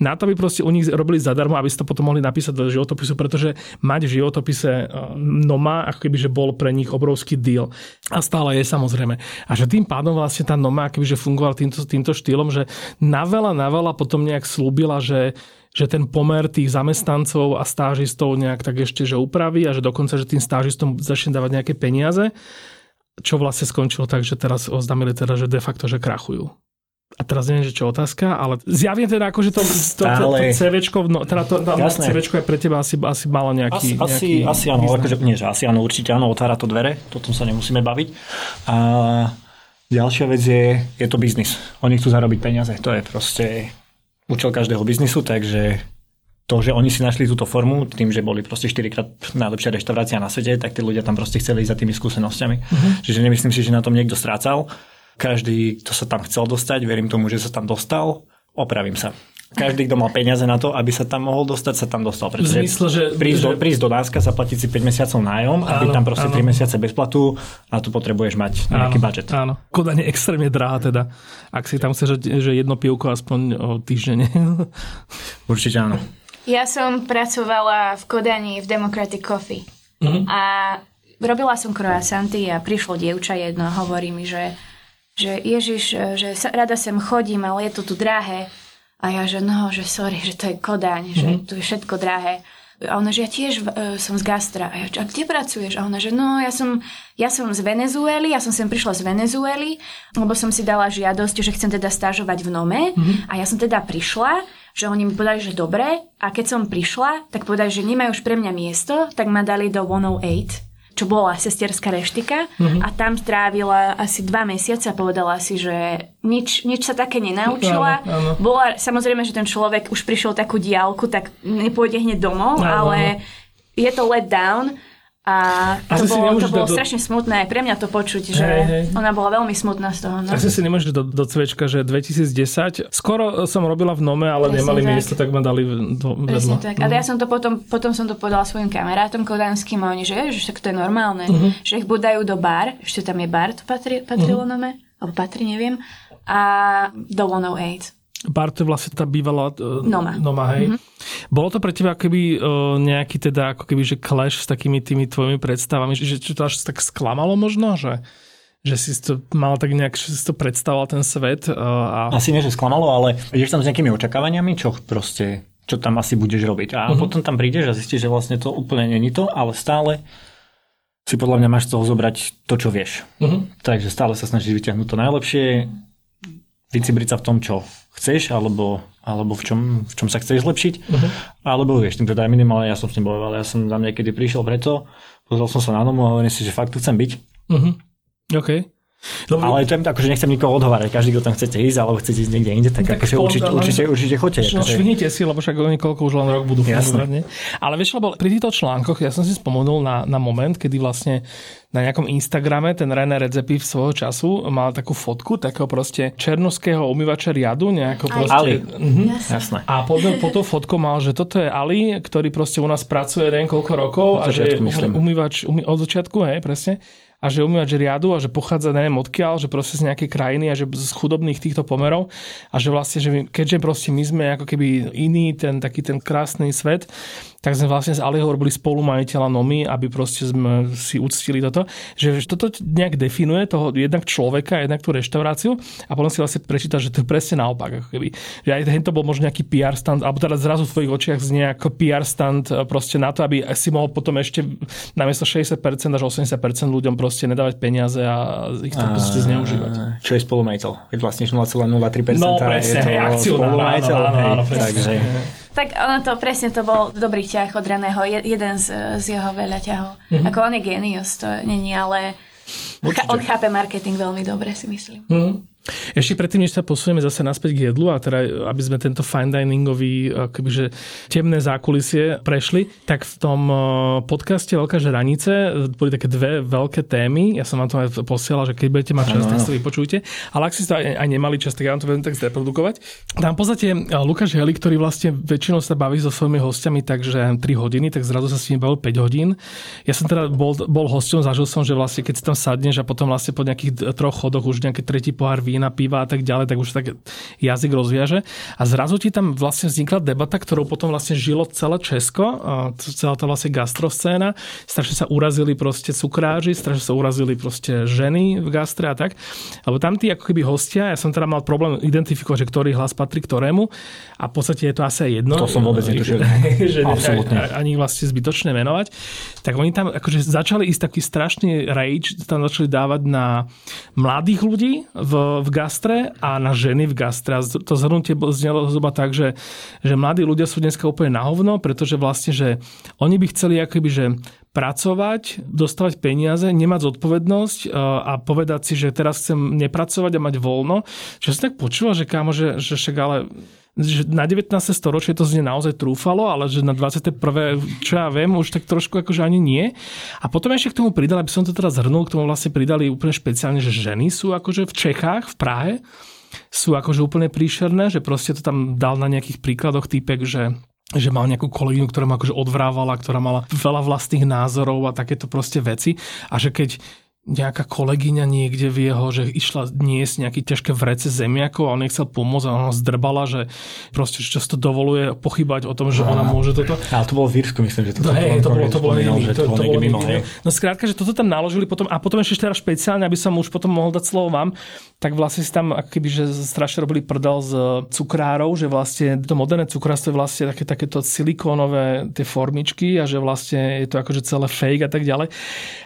na to by proste u nich robili zadarmo, aby si to potom mohli napísať do životopisu, pretože mať v životopise e, Noma, ako keby, že bol pre nich obrovský deal. A stále je samozrejme. A že tým pádom vlastne tá Noma, keby, že fungoval týmto, týmto štýlom, že na veľa potom nejak slúbila, že že ten pomer tých zamestnancov a stážistov nejak tak ešte že upraví a že dokonca, že tým stážistom začne dávať nejaké peniaze, čo vlastne skončilo tak, že teraz oznámili teda, že de facto, že krachujú a teraz neviem, že čo otázka, ale zjavne teda že to, to, to, to CVčko, no, teda to, to CVčko je pre teba asi, asi malo nejaký... Asi, nejaký asi áno, akože, nie, že asi áno, určite áno, otvára to dvere, to tom sa nemusíme baviť. A ďalšia vec je, je to biznis. Oni chcú zarobiť peniaze, to je proste účel každého biznisu, takže to, že oni si našli túto formu, tým, že boli proste 4 krát najlepšia reštaurácia na svete, tak tí ľudia tam proste chceli ísť za tými skúsenosťami. Uh-huh. Čiže nemyslím si, že na tom niekto strácal. Každý, kto sa tam chcel dostať, verím tomu, že sa tam dostal, opravím sa. každý, kto mal peniaze na to, aby sa tam mohol dostať, sa tam dostal. V zmysle, že... Prísť, že... Do, prísť do Dánska, zaplatiť si 5 mesiacov nájom a byť tam proste áno. 3 mesiace bez platu a tu potrebuješ mať nejaký áno, budget. Áno, Kodaň je extrémne drahá teda. Ak si tam chceš, že jedno pivko aspoň o týždene. [laughs] Určite áno. Ja som pracovala v Kodani v Democratic Coffee. Uh-huh. A robila som croissanty a prišlo dievča jedno a hovorí mi, že, že Ježiš, že sa, rada sem chodím, ale je to tu drahé. A ja, že no, že sorry, že to je Kodaň, mm-hmm. že mhm. tu je všetko drahé. A ona, že ja tiež uh, som z gastra. A ja, a kde pracuješ? A ona, že no, ja som, ja som z Venezuely, ja som sem prišla z Venezuely, lebo som si dala žiadosť, že chcem teda stážovať v Nome. Mm-hmm. A ja som teda prišla, že oni mi povedali, že dobre. A keď som prišla, tak povedali, že nemajú už pre mňa miesto, tak ma dali do 108 čo bola sestierská reštika uh-huh. a tam strávila asi dva mesiace a povedala si, že nič, nič sa také nenaučila. Áno, áno. Bola, samozrejme, že ten človek už prišiel takú diálku, tak nepôjde hneď domov, áno, ale áno. je to let down a to bolo, to bolo do... strašne smutné pre mňa to počuť, že hej, hej. ona bola veľmi smutná z toho. No. Asi si nemôžeš do, do cvečka, že 2010, skoro som robila v Nome, ale Presne nemali tak. miesto, tak ma dali do Presne tak. A mhm. ja som to potom, potom som to povedala svojim kamarátom kodanským a oni, že, že to je normálne, uh-huh. že ich budajú do bar, ešte tam je bar, to patrí, patrilo uh-huh. Nome, alebo patrí, neviem, a do 108. Bar to je vlastne tá bývalá uh, Noma. Noma hej. Mm-hmm. Bolo to pre teba keby uh, nejaký teda ako keby, že clash s takými tými tvojimi predstavami, že, že to až tak sklamalo možno, že, že si to mal tak nejak, že si to predstavoval ten svet. Uh, a... Asi nie, že sklamalo, ale ideš tam s nejakými očakávaniami, čo proste, čo tam asi budeš robiť. A uh-huh. potom tam prídeš a zistíš, že vlastne to úplne není to, ale stále si podľa mňa máš z toho zobrať to, čo vieš. Uh-huh. Takže stále sa snažíš vyťahnuť to najlepšie, vycibriť sa v tom, čo chceš, alebo, alebo v, čom, v čom sa chceš zlepšiť. Uh-huh. Alebo vieš, tým teda aj minimálne, ja som s tým bojoval, ja som tam niekedy prišiel preto, pozrel som sa na domu a hovorím si, že fakt tu chcem byť. Uh-huh. OK. Lebo... Ale to je ako, že nechcem nikoho odhovárať. Každý, kto tam chcete ísť, alebo chcete ísť niekde inde, tak, tak akože určite, určite, určite choďte. No, akože... švihnite si, lebo však oni koľko už len rok budú fungovať. Ale vieš, lebo pri týchto článkoch, ja som si spomenul na, na moment, kedy vlastne na nejakom Instagrame ten René Redzepi v svojho času mal takú fotku takého proste černovského umývača riadu, nejako proste... Ali. Mhm. Jasné. A potom po to fotku mal, že toto je Ali, ktorý proste u nás pracuje neviem koľko rokov a že umývač umý, od začiatku, hej, presne a že umývač riadu a že pochádza neviem odkiaľ, že proste z nejakej krajiny a že z chudobných týchto pomerov a že vlastne, že my, keďže proste my sme ako keby iný, ten taký ten krásny svet, tak sme vlastne s Aliho robili spolumajiteľa Nomy, aby proste sme si uctili toto, že toto nejak definuje toho jednak človeka, jednak tú reštauráciu a potom si vlastne prečíta, že to je presne naopak. Ako keby. Že aj to bol možno nejaký PR stand, alebo teda zrazu v tvojich očiach znie ako PR stand e, proste na to, aby si mohol potom ešte namiesto 60% až 80% ľuďom proste nedávať peniaze a ich to proste zneužívať. Čo je spolumajiteľ? Keď vlastne 0,03% no, presne, je to akcionár, áno, áno, áno, presne. Takže... Tak ono to, presne to bol dobrý ťah od Reného, jeden z, z jeho veľa ťahov. Mm-hmm. Ako on je genius, to není, ale Určite. on chápe marketing veľmi dobre, si myslím. Mm-hmm. Ešte predtým, než sa posunieme zase naspäť k jedlu a teda, aby sme tento fine diningový akobyže temné zákulisie prešli, tak v tom eh, podcaste Veľká žranice boli také dve veľké témy. Ja som vám to aj posielal, že keď budete mať čas, tak si to vypočujte. Ale ak si to aj, aj nemali čas, tak ja vám to budem tak zreprodukovať. Tam v podstate eh, Lukáš Heli, ktorý vlastne väčšinou sa baví so svojimi hostiami, takže 3 hodiny, tak zrazu sa s nimi bavil 5 hodín. Ja som teda bol, bol hostom, zažil som, že vlastne keď si tam sadneš a potom vlastne po nejakých troch chodoch už nejaký tretí pohár vína vína, piva a tak ďalej, tak už tak jazyk rozviaže. A zrazu ti tam vlastne vznikla debata, ktorou potom vlastne žilo celé Česko, celá tá vlastne gastroscéna. Strašne sa urazili proste cukráži, strašne sa urazili proste ženy v gastre a tak. Lebo tam tí ako keby hostia, ja som teda mal problém identifikovať, že ktorý hlas patrí ktorému a v podstate je to asi jedno. To som vôbec [laughs] netušil. Absolutne. Ani vlastne zbytočne menovať. Tak oni tam akože začali ísť taký strašný rage, tam začali dávať na mladých ľudí v, v gastre a na ženy v gastre. A to zhrnutie znelo zhruba tak, že, že mladí ľudia sú dneska úplne na hovno, pretože vlastne, že oni by chceli akoby, že pracovať, dostávať peniaze, nemať zodpovednosť e, a povedať si, že teraz chcem nepracovať a mať voľno. Čo som tak počula, že kámo, že, že však ale že na 19. storočie to znie naozaj trúfalo, ale že na 21. čo ja viem, už tak trošku akože ani nie. A potom ešte k tomu pridal, aby som to teraz zhrnul, k tomu vlastne pridali úplne špeciálne, že ženy sú akože v Čechách, v Prahe, sú akože úplne príšerné, že proste to tam dal na nejakých príkladoch týpek, že že mal nejakú kolegyňu, ktorá ma akože odvrávala, ktorá mala veľa vlastných názorov a takéto proste veci. A že keď nejaká kolegyňa niekde v jeho, že išla niesť nejaký ťažké vrece zemiakov a on nechcel pomôcť a ona zdrbala, že proste často dovoluje pochybať o tom, že ona môže toto. Ale to bolo v Írsku, myslím, že to, to, hej, to bolo, to bolo, že to, to, bolo mimo, hej. No skrátka, že toto tam naložili potom a potom ešte teraz špeciálne, aby som už potom mohol dať slovo vám, tak vlastne si tam keby, že strašne robili prdel z cukrárov, že vlastne to moderné cukrárstvo je vlastne také, takéto silikónové tie formičky a že vlastne je to akože celé fake a tak ďalej.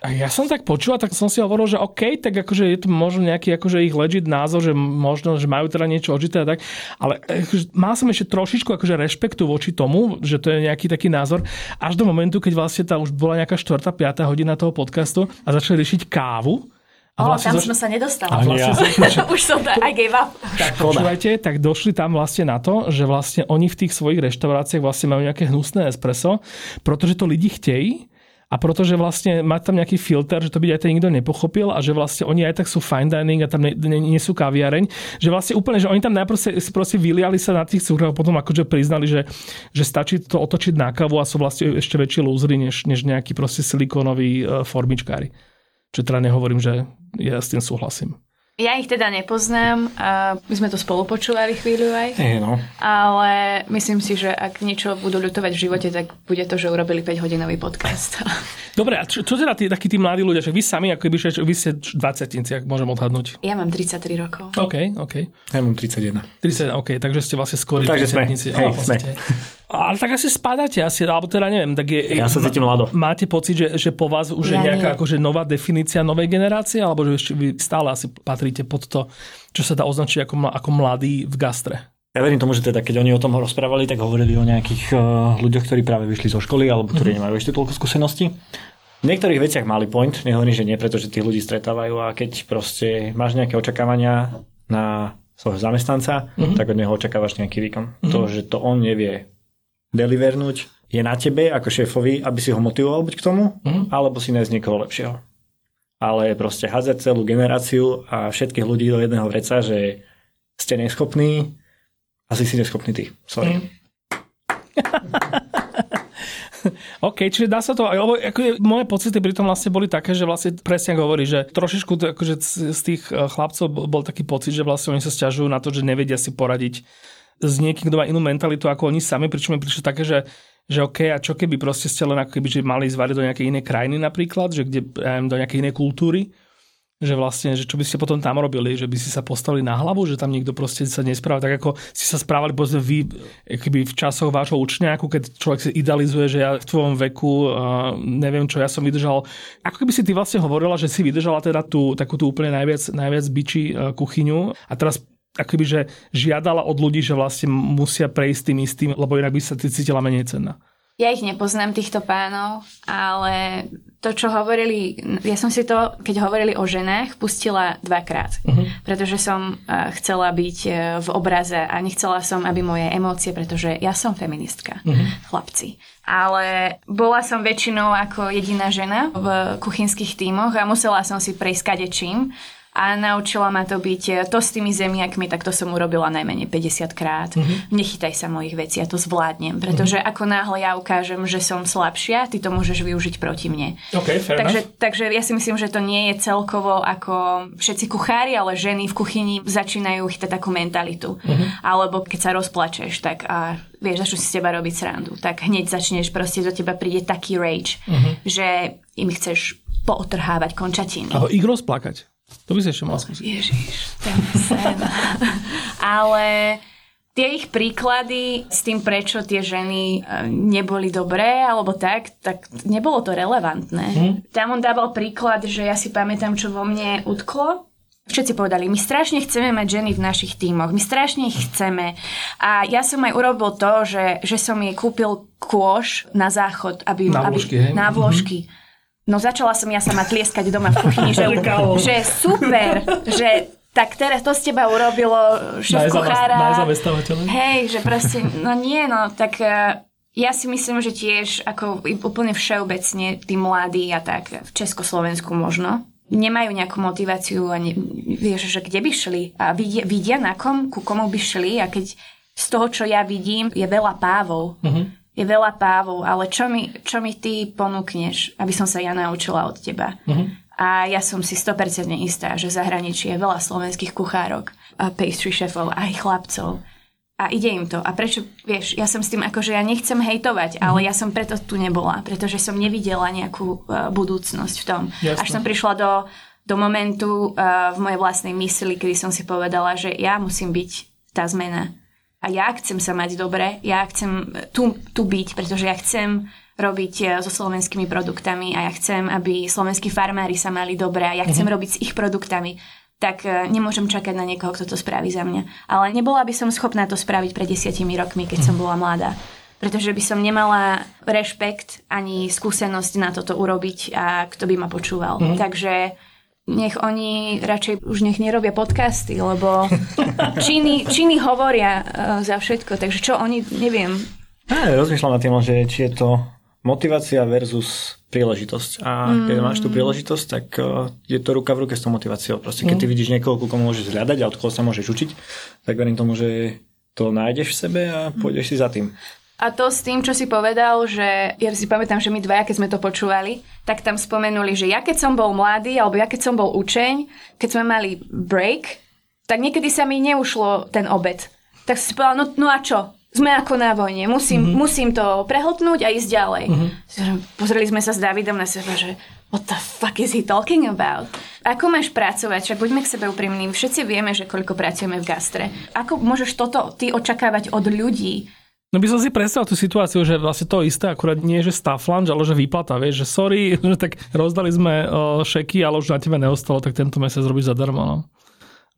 A ja som tak počul, tak som si hovoril, že OK, tak akože je to možno nejaký akože ich legit názor, že možno, že majú teda niečo odžité a tak, ale akože, mal som ešte trošičku akože rešpektu voči tomu, že to je nejaký taký názor, až do momentu, keď vlastne tá už bola nejaká 4. 5. hodina toho podcastu a začali riešiť kávu. A vlastne oh, tam zaš... sme sa nedostali. A vlastne ja. [laughs] Už som to, I gave up. Tak počúvajte, tak došli tam vlastne na to, že vlastne oni v tých svojich reštauráciách vlastne majú nejaké hnusné espresso, pretože to lidi chtějí a protože vlastne má tam nejaký filter, že to by aj ten nikto nepochopil a že vlastne oni aj tak sú fine dining a tam nie, nie, nie sú kaviareň, že vlastne úplne, že oni tam najprv si, proste vyliali sa na tých cukroch a potom akože priznali, že, že stačí to otočiť na kávu a sú vlastne ešte väčší lúzry než, než nejaký proste silikónoví uh, formičkári. Čo teda nehovorím, že ja s tým súhlasím. Ja ich teda nepoznám a my sme to spolu počúvali chvíľu aj. No. Ale myslím si, že ak niečo budú ľutovať v živote, tak bude to, že urobili 5-hodinový podcast. [laughs] Dobre, a čo, čo teda tí, takí tí mladí ľudia, že vy sami, ako by, že vy ste 20 ak môžem odhadnúť? Ja mám 33 rokov. OK, OK. Ja mám 31. 31, OK, takže ste vlastne skôr no, takže sme, hej, sme. [laughs] Ale tak asi spadáte, asi, alebo teda neviem. Tak je, ja sa cítim mlado. Máte pocit, že, že po vás už ja je nejaká akože nová definícia novej generácie, alebo že ešte vy stále asi patríte pod to, čo sa dá označiť ako, ako mladý v gastre? Ja verím tomu, že teda keď oni o tom rozprávali, tak hovorili o nejakých uh, ľuďoch, ktorí práve vyšli zo školy alebo ktorí mm-hmm. nemajú ešte toľko skúseností. V niektorých veciach mali point, nehovorím, že nie, pretože tých ľudí stretávajú a keď proste máš nejaké očakávania na svojho zamestnanca, mm-hmm. tak od neho očakávaš nejaký výkon. Mm-hmm. To, že to on nevie delivernúť, je na tebe ako šéfovi, aby si ho motivoval buď k tomu, mm. alebo si nájsť niekoho lepšieho. Ale proste hádzať celú generáciu a všetkých ľudí do jedného vreca, že ste neschopní, asi si neschopný ty. Sorry. Mm. [laughs] OK, čiže dá sa to, lebo ako moje pocity pri tom vlastne boli také, že vlastne presne hovorí, že trošičku to, akože z tých eh, chlapcov bol taký pocit, že vlastne oni sa stiažujú na to, že nevedia si poradiť s niekým, kto má inú mentalitu ako oni sami, pričom mi prišlo také, že že OK, a čo keby proste ste len ako keby, že mali zvariť do nejakej inej krajiny napríklad, že kde, do nejakej inej kultúry, že vlastne, že čo by ste potom tam robili, že by si sa postavili na hlavu, že tam niekto proste sa nespráva tak, ako si sa správali povedzme vy keby v časoch vášho učňáku, keď človek si idealizuje, že ja v tvojom veku uh, neviem, čo ja som vydržal. Ako keby si ty vlastne hovorila, že si vydržala teda tú, takú tú úplne najviac, najviac biči uh, kuchyňu a teraz akoby, že žiadala od ľudí, že vlastne musia prejsť tým istým, lebo inak by sa cítila menej cenná. Ja ich nepoznám, týchto pánov, ale to, čo hovorili, ja som si to, keď hovorili o ženách, pustila dvakrát. Uh-huh. Pretože som uh, chcela byť uh, v obraze a nechcela som, aby moje emócie, pretože ja som feministka, uh-huh. chlapci. Ale bola som väčšinou ako jediná žena v kuchynských tímoch a musela som si prejsť kadečím a naučila ma to byť e, to s tými zemiakmi, tak to som urobila najmenej 50 krát. Mm-hmm. Nechytaj sa mojich vecí, ja to zvládnem, pretože mm-hmm. ako náhle ja ukážem, že som slabšia, ty to môžeš využiť proti mne. Okay, takže, takže ja si myslím, že to nie je celkovo ako všetci kuchári, ale ženy v kuchyni začínajú chytať takú mentalitu. Mm-hmm. Alebo keď sa rozplačeš, tak a vieš, začnú si z teba robiť srandu, tak hneď začneš, proste do teba príde taký rage, mm-hmm. že im chceš pootrhávať končatiny. Alebo ich rozplakať. To by si ešte mal skúsiť. Ježiš, ten sen. Ale tie ich príklady s tým, prečo tie ženy e, neboli dobré alebo tak, tak nebolo to relevantné. Hm? Tam on dával príklad, že ja si pamätám, čo vo mne utklo. Všetci povedali, my strašne chceme mať ženy v našich tímoch, my strašne ich chceme. A ja som aj urobil to, že, že som jej kúpil kôš na záchod, aby... Na vložky, aby, Na vložky. Mm-hmm No začala som ja sama tlieskať doma v kuchyni, že, že super, že tak teraz to z teba urobilo šéf kuchára. Hej, že proste, no nie, no tak e, ja si myslím, že tiež ako úplne všeobecne tí mladí a tak v Československu možno, nemajú nejakú motiváciu a ne, vieš, že kde by šli a vidia, vidia na kom, ku komu by šli a keď z toho, čo ja vidím, je veľa pávov. Uh-huh. Je veľa pávov, ale čo mi, čo mi ty ponúkneš, aby som sa ja naučila od teba? Uh-huh. A ja som si 100% istá, že v zahraničí je veľa slovenských kuchárok, a pastry šefov, aj chlapcov. A ide im to. A prečo, vieš, ja som s tým akože ja nechcem hejtovať, mm. ale ja som preto tu nebola, pretože som nevidela nejakú uh, budúcnosť v tom. Jasne. Až som prišla do, do momentu uh, v mojej vlastnej mysli, kedy som si povedala, že ja musím byť tá zmena a ja chcem sa mať dobre, ja chcem tu, tu byť, pretože ja chcem robiť eh, so slovenskými produktami a ja chcem, aby slovenskí farmári sa mali dobre a ja chcem mm-hmm. robiť s ich produktami tak eh, nemôžem čakať na niekoho, kto to spraví za mňa. Ale nebola by som schopná to spraviť pred desiatimi rokmi, keď som bola mladá. Pretože by som nemala rešpekt ani skúsenosť na toto urobiť a kto by ma počúval. Mm. Takže nech oni radšej už nech nerobia podcasty, lebo činy, činy hovoria uh, za všetko, takže čo oni, neviem. Ja, rozmýšľam nad tým, že či je to motivácia versus príležitosť. A mm. keď máš tú príležitosť, tak uh, je to ruka v ruke s tou motiváciou. Proste keď mm. ty vidíš niekoho, komu môžeš zhľadať a od koho sa môžeš učiť, tak verím tomu, že to nájdeš v sebe a pôjdeš mm. si za tým. A to s tým, čo si povedal, že ja si pamätám, že my dvaja, keď sme to počúvali, tak tam spomenuli, že ja keď som bol mladý, alebo ja keď som bol učeň, keď sme mali break, tak niekedy sa mi neušlo ten obed. Tak si povedal, no, no a čo? Sme ako na vojne, musím, mm-hmm. musím to prehltnúť a ísť ďalej. Mm-hmm. Pozreli sme sa s Davidom na seba, že what the fuck is he talking about? Ako máš pracovať? Však buďme k sebe úprimní. Všetci vieme, že koľko pracujeme v gastre. Ako môžeš toto ty očakávať od ľudí? No by som si predstavil tú situáciu, že vlastne to isté, akurát nie, že staff lunch, ale že výplata, vieš, že sorry, [laughs] že tak rozdali sme šeky, ale už na tebe neostalo, tak tento mesiac robíš zadarmo, no.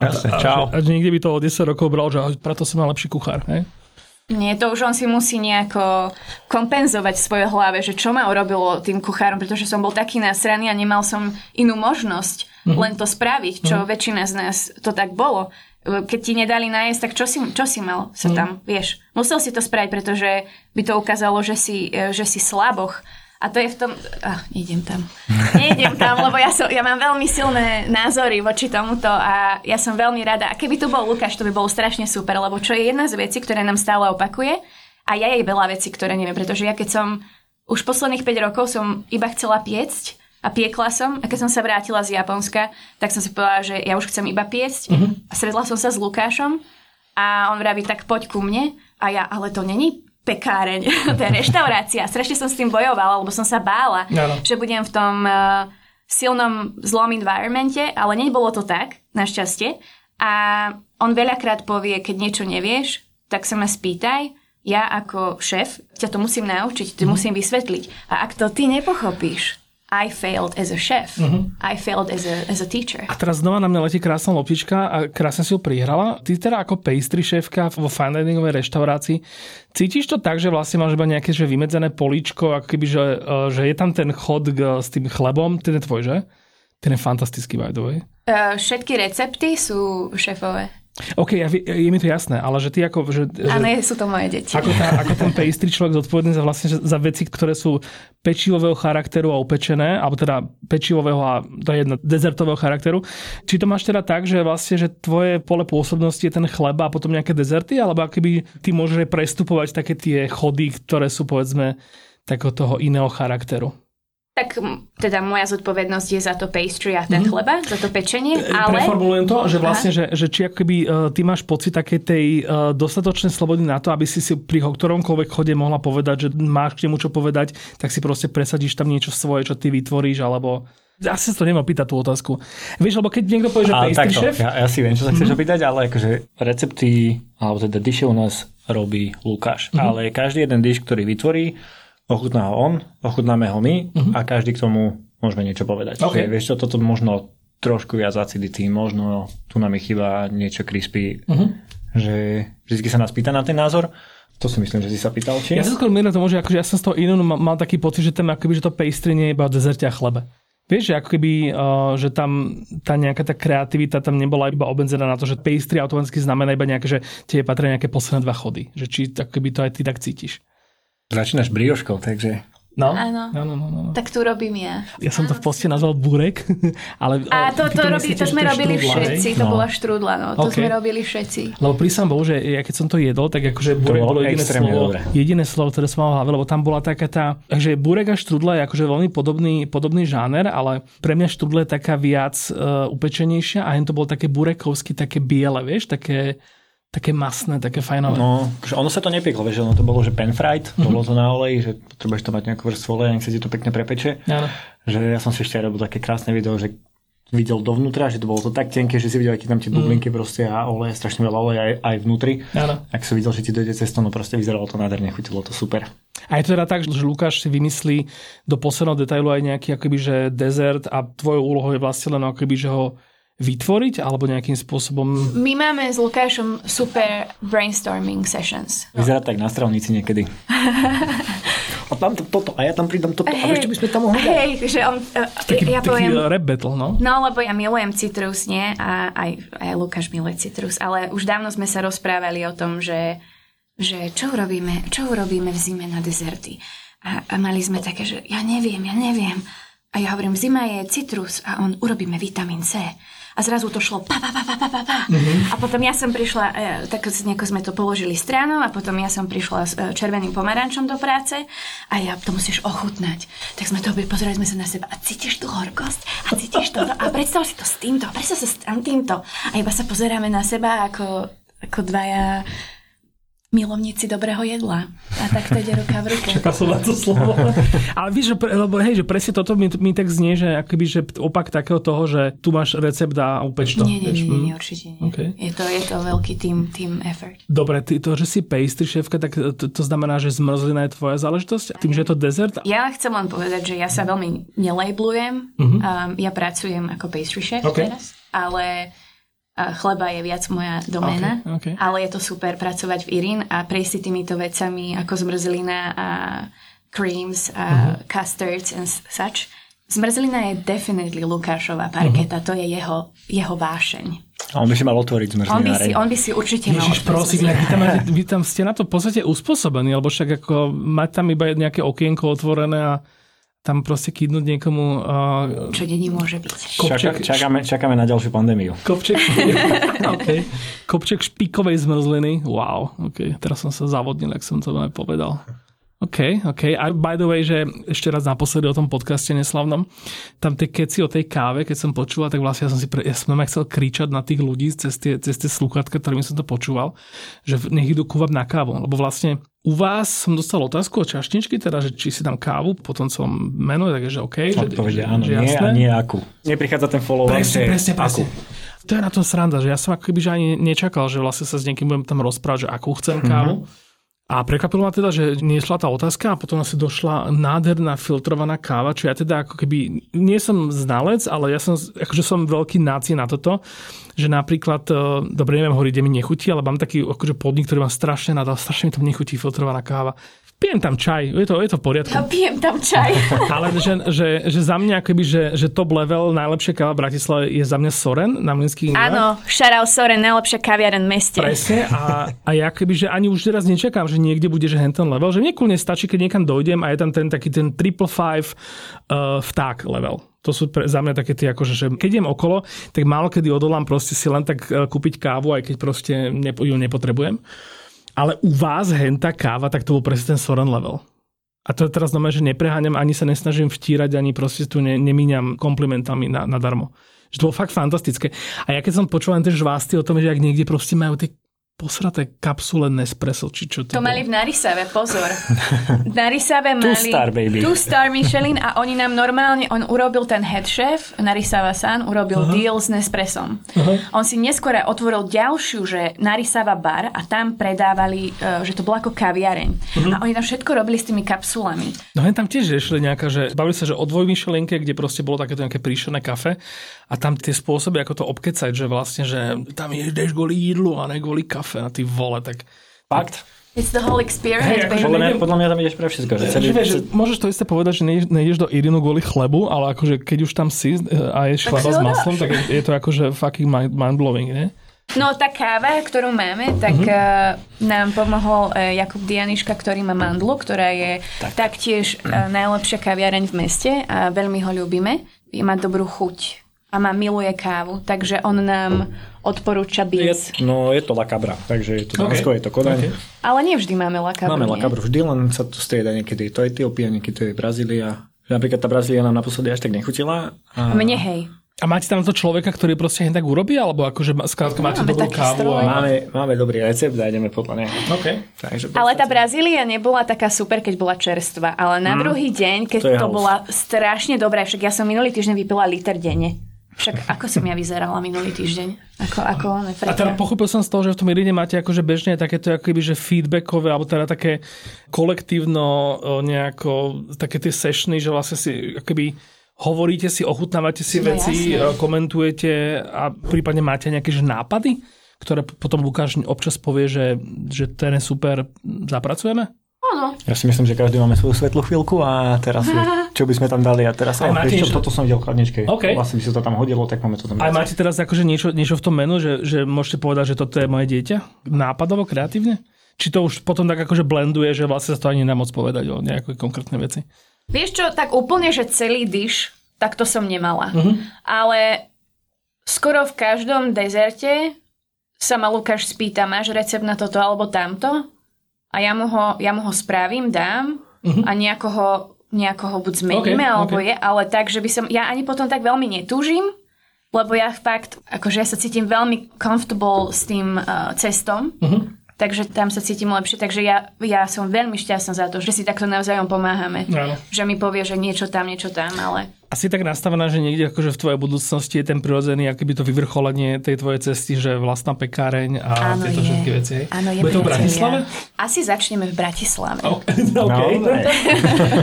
Jasne, čau. A, a, a niekde by to o 10 rokov bral, že preto som mal lepší kuchár, hej? Nie, to už on si musí nejako kompenzovať v svojej hlave, že čo ma urobilo tým kuchárom, pretože som bol taký nasraný a nemal som inú možnosť mm-hmm. len to spraviť, čo mm-hmm. väčšina z nás to tak bolo keď ti nedali najesť, tak čo si, čo si mal sa mm. tam, vieš. Musel si to spraviť, pretože by to ukázalo, že si, e, že si slaboch. A to je v tom... Ah, nejdem tam. Nejdem tam, lebo ja, som, ja mám veľmi silné názory voči tomuto a ja som veľmi rada. A keby tu bol Lukáš, to by bolo strašne super, lebo čo je jedna z vecí, ktoré nám stále opakuje a ja jej veľa vecí, ktoré neviem, pretože ja keď som už posledných 5 rokov som iba chcela piecť, a piekla som a keď som sa vrátila z Japonska, tak som si povedala, že ja už chcem iba piecť uh-huh. a stretla som sa s Lukášom a on vraví, tak poď ku mne a ja, ale to není pekáreň, [laughs] to je reštaurácia. Strašne som s tým bojovala, lebo som sa bála, no. že budem v tom uh, silnom zlom environmente, ale nebolo to tak, našťastie. A on veľakrát povie, keď niečo nevieš, tak sa ma spýtaj, ja ako šéf ťa to musím naučiť, to mm. musím vysvetliť. A ak to ty nepochopíš, i failed as a chef. Uh-huh. I failed as a, as a teacher. A teraz znova na mňa letí krásna loptička a krásne si ju prihrala. Ty teda ako pastry šéfka vo fine diningovej reštaurácii, cítiš to tak, že vlastne máš iba nejaké že vymedzené políčko, ako keby, že, e, že je tam ten chod s tým chlebom, ten je tvoj, že? Ten je fantastický, by the way. Uh, všetky recepty sú šéfové. OK, ja, je mi to jasné, ale že ty ako... Že, a nie sú to moje deti. Ako, tá, ako ten pastry človek zodpovedný za, vlastne, za veci, ktoré sú pečivového charakteru a upečené, alebo teda pečivového a to je jedno, dezertového charakteru. Či to máš teda tak, že vlastne, že tvoje pole pôsobnosti je ten chleba a potom nejaké dezerty, alebo akoby ty môžeš prestupovať také tie chody, ktoré sú povedzme takého toho iného charakteru? Tak teda moja zodpovednosť je za to pastry a ten mm-hmm. chleba, za to pečenie, e, ale... Preformulujem to, že vlastne, že, že či akoby uh, ty máš pocit takej tej uh, dostatočnej slobody na to, aby si si pri ktoromkoľvek chode mohla povedať, že máš k nemu čo povedať, tak si proste presadíš tam niečo svoje, čo ty vytvoríš, alebo... Ja si to nemám pýtať tú otázku. Vieš, lebo keď niekto povie, že pastry takto, šéf... Ja, ja, si viem, čo sa chceš mm-hmm. opýtať, ale akože recepty, alebo teda diše u nás robí Lukáš. Mm-hmm. Ale každý jeden dish, ktorý vytvorí, ochutná ho on, ochutnáme ho my uh-huh. a každý k tomu môžeme niečo povedať. Okay. Čiže, vieš čo, toto možno trošku viac acidity, možno tu nám je chyba niečo crispy, uh-huh. že vždy sa nás pýta na ten názor. To si myslím, že si sa pýtal. Či? Ja sa skôr mýlim tomu, že akože ja som z toho inú mal, mal taký pocit, že tam akoby, že to pastry nie je iba o dezerte a chlebe. Vieš, že ako keby, uh, že tam tá nejaká tá kreativita tam nebola iba obmedzená na to, že pastry automaticky znamená iba nejaké, že tie patria nejaké posledné dva chody. Že či ako keby to aj ty tak cítiš. Začínaš brioškou, takže... No, Áno. no, no, no, no. Tak tu robím ja. Ja som to v poste nazval burek, [laughs] ale... A to, to, robí, myslíte, to sme je robili štrúdla, hej? všetci, to No. bola štrúdla, no. To OK. sme robili všetci. Lebo prísam bol, že ja keď som to jedol, tak akože burek bolo bolo jediné slovo, dobré. jediné slovo, ktoré som mal v hlave, lebo tam bola taká tá, že burek a štrudla je akože veľmi podobný, podobný žáner, ale pre mňa štrudla je taká viac uh, upečenejšia a hen to bolo také burekovsky, také biele, vieš, také, také masné, také fajnové. No, ono sa to nepieklo, vieš, ono to bolo, že pan fried, Mhm. bolo to na oleji, že potrebuješ to mať nejakú vrstvu oleja, nech sa ti to pekne prepeče. Áno. Že ja som si ešte robil také krásne video, že videl dovnútra, že to bolo to tak tenké, že si videl, aký tam tie bublinky proste a oleje, strašne veľa oleja aj, aj vnútri. Áno. Ak som videl, že ti dojde cez to, no proste vyzeralo to nádherne, chutilo to super. A je to teda tak, že Lukáš si vymyslí do posledného detailu aj nejaký akoby, že dezert a tvojou úlohou je vlastne len akoby, že ho vytvoriť alebo nejakým spôsobom... My máme s Lukášom super brainstorming sessions. Vyzerá tak na stravnici niekedy. [laughs] a tam to, toto, a ja tam pridám toto, a ešte by sme tam mohli. Hej, že on, uh, Taký, ja taký poviem, rap battle, no? No, lebo ja milujem citrus, nie? A aj, aj Lukáš miluje citrus. Ale už dávno sme sa rozprávali o tom, že, že čo, urobíme, čo urobíme v zime na dezerty. A, a mali sme také, že ja neviem, ja neviem. A ja hovorím, zima je citrus a on urobíme vitamín C. A zrazu to šlo pa, pa, pa, pa, pa, pa, pa. A potom ja som prišla, e, tak nejako sme to položili stranou a potom ja som prišla s e, červeným pomarančom do práce a ja to musíš ochutnať. Tak sme to obi pozerali sme sa na seba a cítiš tú horkosť a cítiš to a predstav si to s týmto a predstav sa s týmto. A iba sa pozeráme na seba ako, ako dvaja milovníci dobrého jedla. A tak to ide ruka v ruke. Čakal som na to slovo. [laughs] Ale víš, že, pre, lebo hej, že presne toto mi, mi tak znie, že akoby, že opak takého toho, že tu máš recept a upeč to. Nie, nie, vieš, nie, nie, mm. nie, určite nie. OK. Je, to, je to veľký team, team effort. Dobre, ty, to, že si pastry šéfka, tak to, to znamená, že zmrzlina je tvoja záležitosť? Tým, že je to dezert? Ja chcem len povedať, že ja sa veľmi nelablujem. Uh-huh. Um, ja pracujem ako pastry chef Mhm. OK. teraz, ale chleba je viac moja doména. OK, OK. Ale je to super pracovať v Irin a prejsť si týmito vecami ako zmrzlina a creams a uh-huh. custards and such. Zmrzlina je definitely Lukášova parketa, uh-huh. to je jeho, jeho vášeň. A on by si mal otvoriť On by, si, zmrzlináreň. on by si určite mal Ježiš, otvoriť prosím, vy tam, vy tam ste na to v podstate uspôsobení, lebo však ako mať tam iba nejaké okienko otvorené a tam proste kýdnuť niekomu uh, Čo není môže byť. kopček, Čaká, čakáme, čakáme na ďalšiu pandémiu. kopček, [laughs] okay. kopček špikovej zmrzliny. Wow, okay. teraz som sa zavodnil, ak som to povedal. OK, OK. A by the way, že ešte raz naposledy o tom podcaste neslavnom, tam tie keci o tej káve, keď som počúval, tak vlastne ja som si pre, ja som chcel kričať na tých ľudí cez tie, cez tie sluchatka, ktorými som to počúval, že nech idú kúvať na kávu. Lebo vlastne u vás som dostal otázku o čašničky, teda, že či si dám kávu po tom celom menu, takže OK. Že, Odpovedia áno, že nie a nie akú. Neprichádza ten follow Presne, presne, presne. To je na tom sranda, že ja som ako keby že ani nečakal, že vlastne sa s niekým budem tam rozprávať, že akú chcem kávu. A prekvapilo ma teda, že niesla tá otázka a potom asi došla nádherná filtrovaná káva, čo ja teda ako keby, nie som znalec, ale ja som, akože som veľký náci na toto, že napríklad, e, dobre, neviem kde mi nechutí, ale mám taký akože podnik, ktorý mám strašne nadal, strašne mi tam nechutí filtrovaná káva. Pijem tam čaj, je to, je to v poriadku. Ja pijem tam čaj. [laughs] Ale že, že, že za mňa akoby, že, že top level, najlepšia káva v Bratislave je za mňa Soren na Mlinských Nivách. Áno, Šarau Soren, najlepšia kaviareň v meste. Presne a, a ja keby, že ani už teraz nečakám, že niekde bude, že hen ten level, že mne kľudne stačí, keď niekam dojdem a je tam ten taký ten triple five uh, vták level. To sú pre, za mňa také tie, akože, že keď idem okolo, tak málo kedy odolám proste si len tak uh, kúpiť kávu, aj keď proste ju nepotrebujem. Ale u vás henta káva, tak to bol presne ten Soren level. A to teraz znamená, že nepreháňam, ani sa nesnažím vtírať, ani proste tu ne, nemíňam komplimentami na, nadarmo. Že to bolo fakt fantastické. A ja keď som len tie žvásty o tom, že ak niekde proste majú tie posraté kapsule Nespresso, či čo to, To mali v Narisave, pozor. V Narisave mali... star, baby. Two star Michelin a oni nám normálne, on urobil ten head chef, Narisava San, urobil uh-huh. deal s Nespressom. Uh-huh. On si neskôr otvoril ďalšiu, že Narisava bar a tam predávali, uh, že to bola ako kaviareň. Uh-huh. A oni tam všetko robili s tými kapsulami. No tam tiež riešili nejaká, že bavili sa, že o dvojmyšelinke, kde proste bolo takéto nejaké príšerné kafe a tam tie spôsoby, ako to obkecať, že vlastne, že tam ideš kvôli jídlu a ne kvôli kafe a ty vole, tak... Fakt? It's the whole experience, Hej, akože baby. Podľa mňa, podľa mňa tam ideš pre všetko. Že celý, Že, vieš, že môžeš to isté povedať, že nejdeš, do Irinu kvôli chlebu, ale akože keď už tam si e, a ješ Tak chleba s maslom, tak je, je to akože fucking mind, mind-blowing, ne? No tá káva, ktorú máme, tak uh, nám pomohol uh, Jakub Dianiška, ktorý má mandlu, ktorá je tak. taktiež uh, najlepšia kaviareň v meste a veľmi ho ľúbime. Má dobrú chuť a má miluje kávu, takže on nám odporúča Beans. Je, no je to Lakabra, takže je to Dánsko, okay. je to Kodaň. Okay. Ale nie vždy máme Lakabru, Máme Lakabru vždy, len sa to strieda niekedy. To je Etiópia, niekedy to je Brazília. Napríklad tá Brazília nám naposledy až tak nechutila. A... Mne hej. A máte tam to človeka, ktorý proste tak urobí, alebo akože skrátka máte máme dobrú kávu? A... Máme, máme dobrý recept a ideme podľa neho. Okay. Takže ale tá Brazília nebola taká super, keď bola čerstvá, ale na mm. druhý deň, keď to, to bola strašne dobrá, však ja som minulý týždeň vypila liter denne. Však ako som ja vyzerala minulý týždeň? Ako, ako A teda pochopil som z toho, že v tom Irine máte akože bežne takéto akoby, že feedbackové, alebo teda také kolektívno nejako, také tie sessiony, že vlastne si akoby hovoríte si, ochutnávate si no, veci, jasne. komentujete a prípadne máte nejaké že nápady, ktoré potom Lukáš občas povie, že, že ten je super, zapracujeme? Áno. Ja si myslím, že každý máme svoju svetlú chvíľku a teraz [laughs] čo by sme tam dali a teraz aj máte niečo... toto som videl v chladničke. Okay. Vlastne by sa to tam hodilo, tak máme to tam. Aj máte teraz akože niečo, niečo v tom menu, že, že môžete povedať, že toto je moje dieťa? Nápadovo, kreatívne? Či to už potom tak akože blenduje, že vlastne sa to ani nemá moc povedať o nejaké konkrétne veci? Vieš čo, tak úplne, že celý dyš, tak to som nemala. Uh-huh. Ale skoro v každom dezerte sa ma Lukáš spýta, máš recept na toto alebo tamto? A ja mu ho, ja mu ho spravím, dám uh-huh. a nejako ho, nejako ho buď zmeníme, okay, alebo okay. je, ale tak, že by som, ja ani potom tak veľmi netúžim, lebo ja fakt, akože ja sa cítim veľmi comfortable s tým uh, cestom. Uh-huh takže tam sa cítim lepšie. Takže ja, ja som veľmi šťastná za to, že si takto navzájom pomáhame. Áno. Že mi povie, že niečo tam, niečo tam, ale... Asi tak nastavená, že niekde akože v tvojej budúcnosti je ten prirodzený, akoby to vyvrcholenie tej tvojej cesty, že vlastná pekáreň a áno, tieto je. všetky veci. Áno, je Bude to v Bratislave? Asi začneme v Bratislave. Okay. [laughs] okay.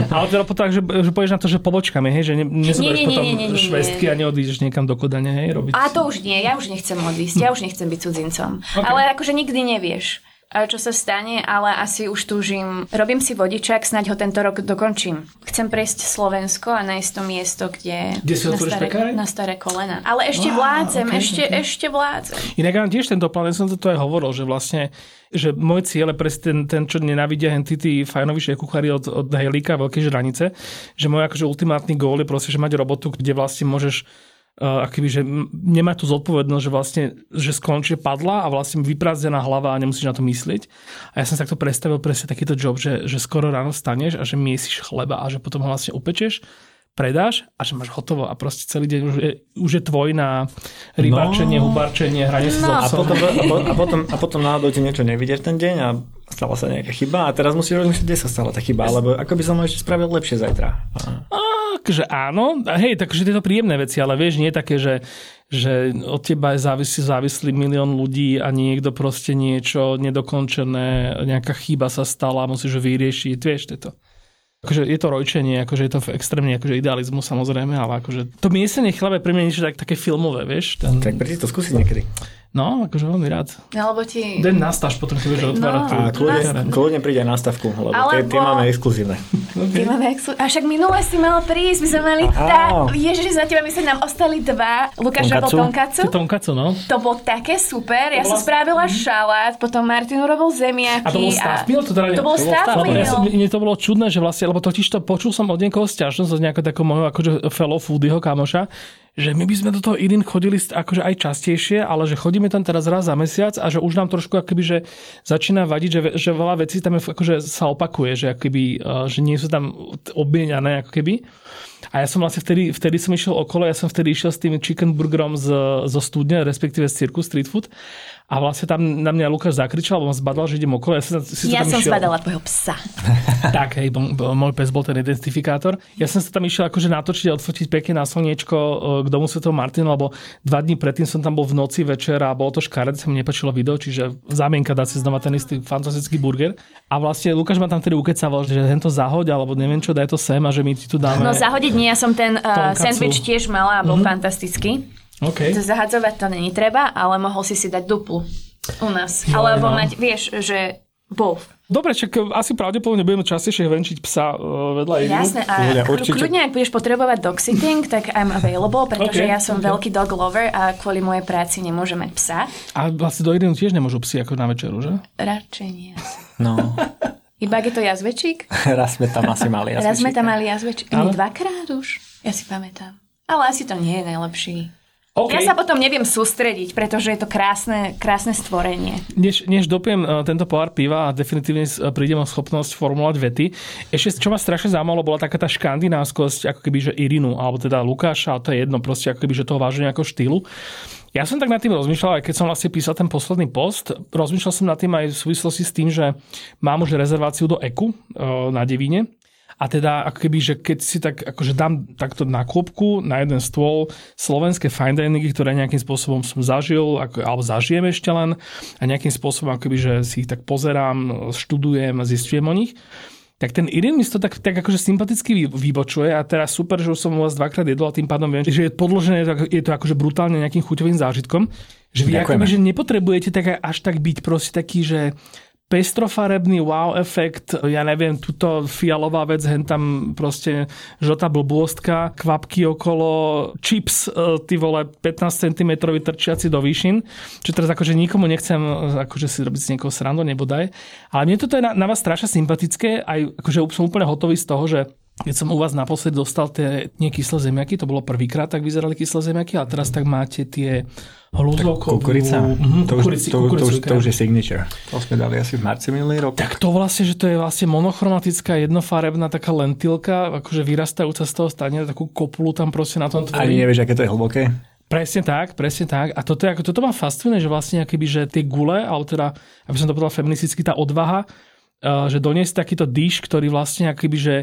No, [laughs] ale teda potom, že, že povieš na to, že pobočkami, hej, že ne, nezoberieš potom nie, nie, nie, švestky a neodídeš niekam do Kodane, hej, robiť. A to už nie, ja už nechcem odísť, ja už nechcem byť cudzincom. Okay. Ale akože nikdy nevieš čo sa stane, ale asi už túžim. Robím si vodičak, snaď ho tento rok dokončím. Chcem prejsť Slovensko a nájsť to miesto, kde... Kde si na staré, na staré kolena. Ale ešte wow, vládzem, okay, ešte, okay. ešte vládzem. Inak mám tiež tento plán, ja som to aj hovoril, že vlastne že môj cieľ je presne ten, ten čo nenávidia henty tí fajnovišie kuchári od, od Hejlíka, Veľkej žranice, že môj akože ultimátny gól je proste, že mať robotu, kde vlastne môžeš akoby, že nemá tú zodpovednosť, že vlastne, že skončí padla a vlastne vyprázdnená hlava a nemusíš na to myslieť. A ja som sa takto predstavil presne takýto job, že, že skoro ráno staneš a že miesiš chleba a že potom ho vlastne upečeš predáš a že máš hotovo a proste celý deň už je, už je tvoj na rybáčenie, no. hubarčenie, hranie no. sa a potom, a, a, potom, a potom náhodou ti niečo nevidíš ten deň a stala sa nejaká chyba a teraz musíš rozmýšľať, kde sa stala tá chyba, alebo ako by som ešte spravil lepšie zajtra. A že áno, hej, takže tieto príjemné veci, ale vieš, nie také, že, že od teba je závislý, závislý milión ľudí a niekto proste niečo nedokončené, nejaká chyba sa stala, musíš ho vyriešiť, vieš, to. Akože je to rojčenie, akože je to extrémne akože idealizmus samozrejme, ale akože to miestenie chlebe pre mňa niečo tak, také filmové, vieš. Ten... Tak prídi to skúsiť niekedy. No, akože veľmi rád. Alebo ti... Den nastaž, potom si budeš otvárať. No, kľudne, kľudne príde na stavku, lebo Alebo... tie, tie máme exkluzívne. Okay. Tie máme exkluzívne. A však minule si mal prísť, my sme mali tá... Ježiš, za teba my sa nám ostali dva. Lukáš robil tonkacu. Tonkacu, no. To bolo také super. Ja som spravila šalát, potom Martin urobil zemiaky. A to bol stav. To, teda to bol stav ja som, mne to bolo čudné, že vlastne, lebo totiž to počul som od niekoho sťažnosť, od nejakého takého môjho akože fellow foodieho kamoša, že my by sme do toho Irin chodili akože aj častejšie, ale že chodíme tam teraz raz za mesiac a že už nám trošku akoby, že začína vadiť, že, že veľa vecí tam je, akože sa opakuje, že, akoby, že nie sú tam obmieniané ako keby. A ja som vlastne vtedy, vtedy som išiel okolo, ja som vtedy išiel s tým chicken burgerom z, zo studne, respektíve z cirku street food a vlastne tam na mňa Lukáš zakričal, lebo on zbadal, že idem okolo. Ja, som, si ja som išiel... zbadala tvojho psa. [laughs] tak, hej, môj pes bol ten identifikátor. Ja som sa tam išiel akože natočiť a odfotiť pekne na slniečko e, k domu Sv. Martina, lebo dva dní predtým som tam bol v noci večer a bolo to škared, sa mi nepačilo video, čiže zámienka dá si znova ten istý fantastický burger. A vlastne Lukáš ma tam tedy ukecaval, že tento zahoď, alebo neviem čo, daj to sem a že my ti tu dáme. No zahodiť nie, ja som ten uh, sandwich tiež mala a bol mm-hmm. fantastický. Okay. Zahadzovať to není treba, ale mohol si si dať duplu u nás. Jo, Alebo no. mať, vieš, že Wolf. Dobre, čak asi pravdepodobne budeme častejšie venčiť psa uh, vedľa Irinu. Jasné, a určite. kľudne, ak budeš potrebovať dog sitting, tak I'm available, pretože Okay, ja som okay. veľký dog lover a kvôli mojej práci nemôžem mať psa. A vlastne do Irinu tiež nemôžu psi ako na večeru, že? Radšej nie. No, [laughs] Iba ak je to jazvečík? [laughs] raz sme tam asi mali. Raz sme tam mali jazvečík. Nie, dvakrát už. Ja si pamätám. Ale asi to nie je najlepší. OK. Ja sa potom neviem sústrediť, pretože je to krásne, krásne stvorenie. Než, než dopiem uh, tento pohár piva a definitívne uh, prídem o schopnosť formulovať vety, ešte čo ma strašne zaujímalo, bola taká tá škandinávskosť, ako keby, že Irinu, alebo teda Lukáša, ale to je jedno, proste ako keby, že toho vážne ako štýlu. Ja som tak nad tým rozmýšľal, aj keď som vlastne písal ten posledný post, rozmýšľal som nad tým aj v súvislosti s tým, že mám už rezerváciu do EKU uh, na Devíne, a teda ako keby, že keď si tak akože dám takto na kôpku, na jeden stôl slovenské fine diningy, ktoré nejakým spôsobom som zažil, ako, alebo zažijem ešte len a nejakým spôsobom ako keby, že si ich tak pozerám, študujem a zistujem o nich, tak ten Irin mi to tak, tak akože sympaticky vy- vybočuje a teraz super, že už som vás dvakrát jedol a tým pádom viem, že je podložené, je to akože brutálne nejakým chuťovým zážitkom, že vy akoby, že nepotrebujete tak až tak byť proste taký, že pestrofarebný wow efekt, ja neviem, tuto fialová vec, hen tam proste žltá blbôstka, kvapky okolo, chips, e, ty vole, 15 cm trčiaci do výšin, čo teraz akože nikomu nechcem e, akože si robiť z niekoho srandu, nebodaj. Ale mne toto je na, na vás strašne sympatické, aj akože som úplne hotový z toho, že keď som u vás naposledy dostal tie nie kyslé zemiaky, to bolo prvýkrát, tak vyzerali kyslé zemiaky, a teraz tak máte tie hlúzovkovú... Kukurica. Mhm, to, už, kukurici, to, to, kukuricu, už, to už je signature. To sme dali asi v marci minulý rok. tak to vlastne, že to je vlastne monochromatická jednofarebná taká lentilka, akože vyrastajúca z toho stane, takú kopulu tam proste na tom Ani tvorí. nevieš, aké to je hlboké. Presne tak, presne tak. A toto, je, ako, toto ma fascinuje, že vlastne akoby, že tie gule, ale teda, aby som to povedal feministicky, tá odvaha, že doniesť takýto dish, ktorý vlastne akoby, že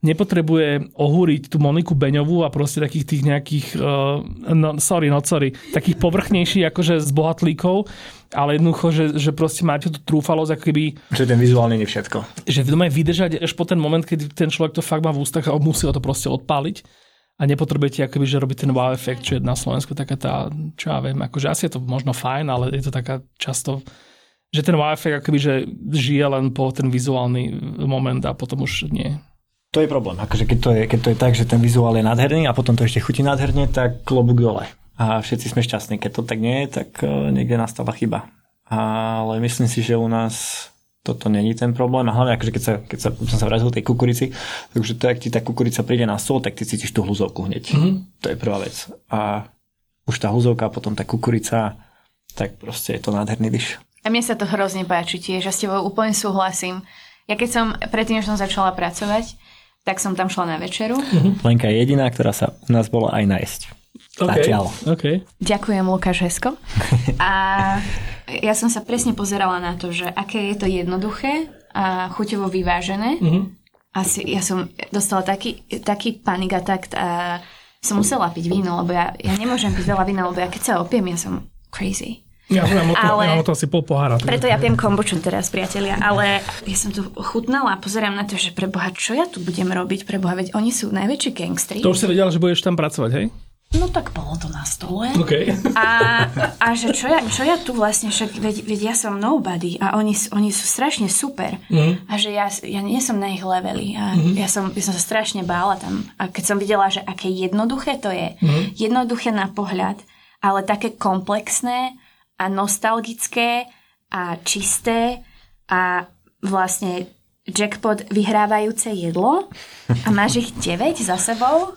nepotrebuje ohúriť tú Moniku Beňovú a proste takých tých nejakých, uh, no sorry, no sorry, takých povrchnejších akože z bohatlíkov, ale jednoducho, že, že proste máte tú trúfalosť, ako keby Že ten vizuálne nie všetko. že doma vydržať až po ten moment, keď ten človek to fakt má v ústach a musí ho to proste odpáliť a nepotrebujete akoby, že robiť ten wow efekt, čo je na Slovensku taká tá, čo ja viem, akože asi je to možno fajn, ale je to taká často, že ten wow efekt akoby, že žije len po ten vizuálny moment a potom už nie. To je problém. Akože keď to je, keď to je tak, že ten vizuál je nádherný a potom to ešte chutí nádherne, tak klobúk dole. A všetci sme šťastní. Keď to tak nie je, tak eh, niekde nastala chyba. Ale myslím si, že u nás toto není ten problém. A hlavne, akože keď, sa, keď sa, som sa vrátil tej kukurici, takže to, ak ti tá kukurica príde na stôl, tak ty cítiš tú hluzovku hneď. Mhm. To je prvá vec. A už tá hluzovka, potom tá kukurica, tak proste je to nádherný dyš. A mne sa to hrozne páči tiež, ja s tebou úplne súhlasím. Ja keď som, predtým, než som začala pracovať, tak som tam šla na večeru. Lenka je jediná, ktorá sa u nás bola aj nájsť. Zatiaľ. OK. Ďakujem, Lukáš Hesko. A ja som sa presne pozerala na to, že aké je to jednoduché a chuťovo vyvážené. Mhm. Asi ja som dostala taký, taký panic attack a som musela piť víno, lebo ja, ja nemôžem piť veľa vína, lebo ja keď sa opiem, ja som crazy. Ja mám o to, Ale- ja mám o to asi pol pohára. Preto ja pijem kombuču teraz, priatelia. Ale ja som tu chutnala a pozerám na to, že preboha, čo ja tu budem robiť? Preboha, veď oni sú najväčší gangstri. To už si vedela, že budeš tam pracovať, hej? No tak bolo to na stole. OK. A, a že čo ja, čo ja tu vlastne, však veď, veď ja som nobody a oni, oni sú strašne super. Mhm. A že ja, ja nie som na ich leveli a ja, som, ja som sa strašne bála tam. A keď som videla, že aké jednoduché to je, jednoduché na pohľad, ale také komplexné a nostalgické a čisté a vlastne jackpot vyhrávajúce jedlo a máš ich 9 za sebou,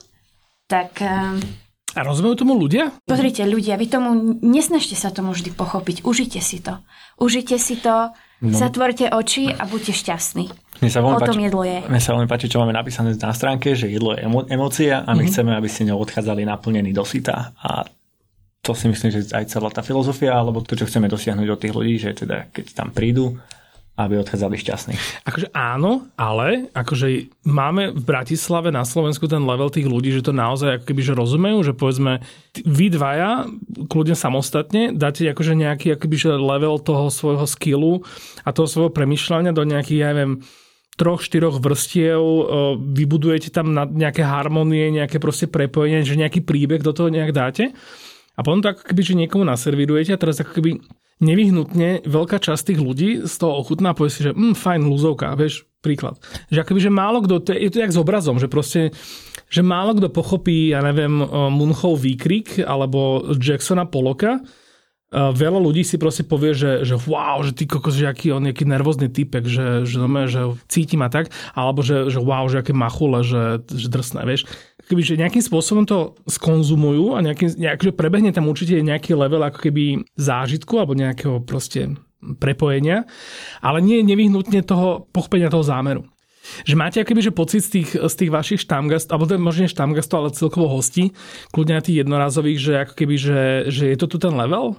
tak... Um, A rozumejú tomu ľudia? Pozrite, ľudia, vy tomu nesnažte sa tomu vždy pochopiť. Užite si to. Užite si to, no. zatvorte oči a buďte šťastní. Mne sa O veľmi tom páči, jedlo je. Mne sa veľmi páči, čo máme napísané na stránke, že jedlo je emo- emócia a my mm-hmm. chceme, aby ste ňou odchádzali naplnení do syta. A to si myslím, že aj celá tá filozofia, alebo to, čo chceme dosiahnuť od tých ľudí, že teda keď tam prídu, aby odchádzali šťastní. Akože áno, ale akože máme v Bratislave na Slovensku ten level tých ľudí, že to naozaj ako keby, že rozumejú, že povedzme vy dvaja, kľudne samostatne, dáte akože nejaký akoby, že level toho svojho skillu a toho svojho premyšľania do nejakých, ja neviem, troch, štyroch vrstiev, vybudujete tam nejaké harmonie, nejaké proste prepojenie, že nejaký príbeh do toho nejak dáte a potom to ako keby, že niekomu naservírujete a teraz ako keby nevyhnutne veľká časť tých ľudí z toho ochutná a povie si, že mm, fajn, lúzovka, vieš, príklad. Že akoby, že málo kto, to je, je to jak s obrazom, že proste, že málo kto pochopí, ja neviem, Munchov výkrik alebo Jacksona Poloka, veľa ľudí si proste povie, že, že wow, že ty kokos, že aký on nejaký nervózny typek, že, že, no, že cíti ma tak, alebo že, že wow, že aké machule, že, že drsné, vieš. Keby, že nejakým spôsobom to skonzumujú a nejakým, nejak, že prebehne tam určite nejaký level ako keby zážitku alebo nejakého proste prepojenia, ale nie nevyhnutne toho pochopenia toho zámeru. Že máte akoby, že pocit z tých, z tých vašich štamgastov, alebo teda možno štamgastov, ale celkovo hostí, kľudne na tých jednorazových, že ako keby, že, že je to tu ten level?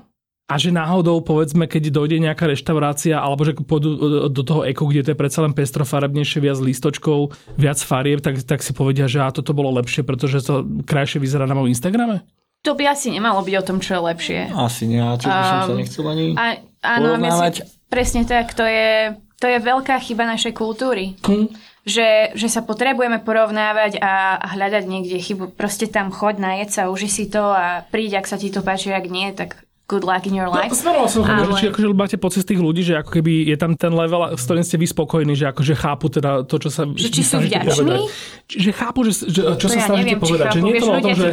A že náhodou, povedzme, keď dojde nejaká reštaurácia, alebo že pôjdu do toho eko, kde to je predsa len pestrofarebnejšie, viac lístočkov, viac farieb, tak, tak si povedia, že a toto bolo lepšie, pretože to krajšie vyzerá na mojom Instagrame? To by asi nemalo byť o tom, čo je lepšie. Asi nie, a čo by som sa nechcel ani a, áno, myslím, presne tak, to je, to je veľká chyba našej kultúry. Hm. Že, že sa potrebujeme porovnávať a, a hľadať niekde chybu. Proste tam choď, najed sa, uži si to a príď, ak sa ti to páči, ak nie, tak good luck in your no, life. No, som ale... či akože máte pocit z tých ľudí, že ako keby je tam ten level, s ktorým ste vy spokojní, že akože chápu teda to, čo sa že či sú vďační? Že chápu, že, že čo to sa ja snažíte neviem, povedať. Chápu, že nie je to len o tom, že,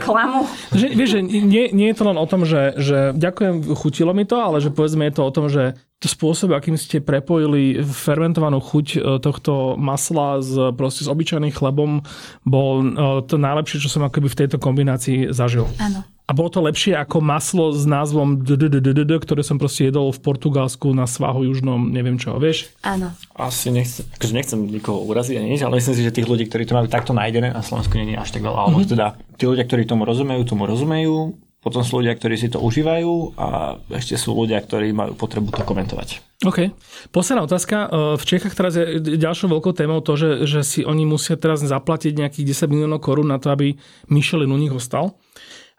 že, vieš, že nie, nie, je to len o tom, že, že ďakujem, chutilo mi to, ale že povedzme je to o tom, že spôsob, akým ste prepojili fermentovanú chuť e, tohto masla s, proste s obyčajným chlebom, bol e, to najlepšie, čo som akoby v tejto kombinácii zažil. Áno. A bolo to lepšie ako maslo s názvom DDDDD, ktoré som proste jedol v Portugalsku na svahu južnom, neviem čo, vieš? Áno. Asi nechcem, akože nechcem nikoho uraziť ani nič, ale myslím si, že tých ľudí, ktorí to majú takto nájdené na Slovensku nie je až tak veľa. Alebo mm-hmm. teda tí ľudia, ktorí tomu rozumejú, tomu rozumejú, potom sú ľudia, ktorí si to užívajú a ešte sú ľudia, ktorí majú potrebu to komentovať. OK. Posledná otázka. V Čechách teraz je ďalšou veľkou témou to, že, že si oni musia teraz zaplatiť nejakých 10 miliónov korún na to, aby Michelin u nich ostal.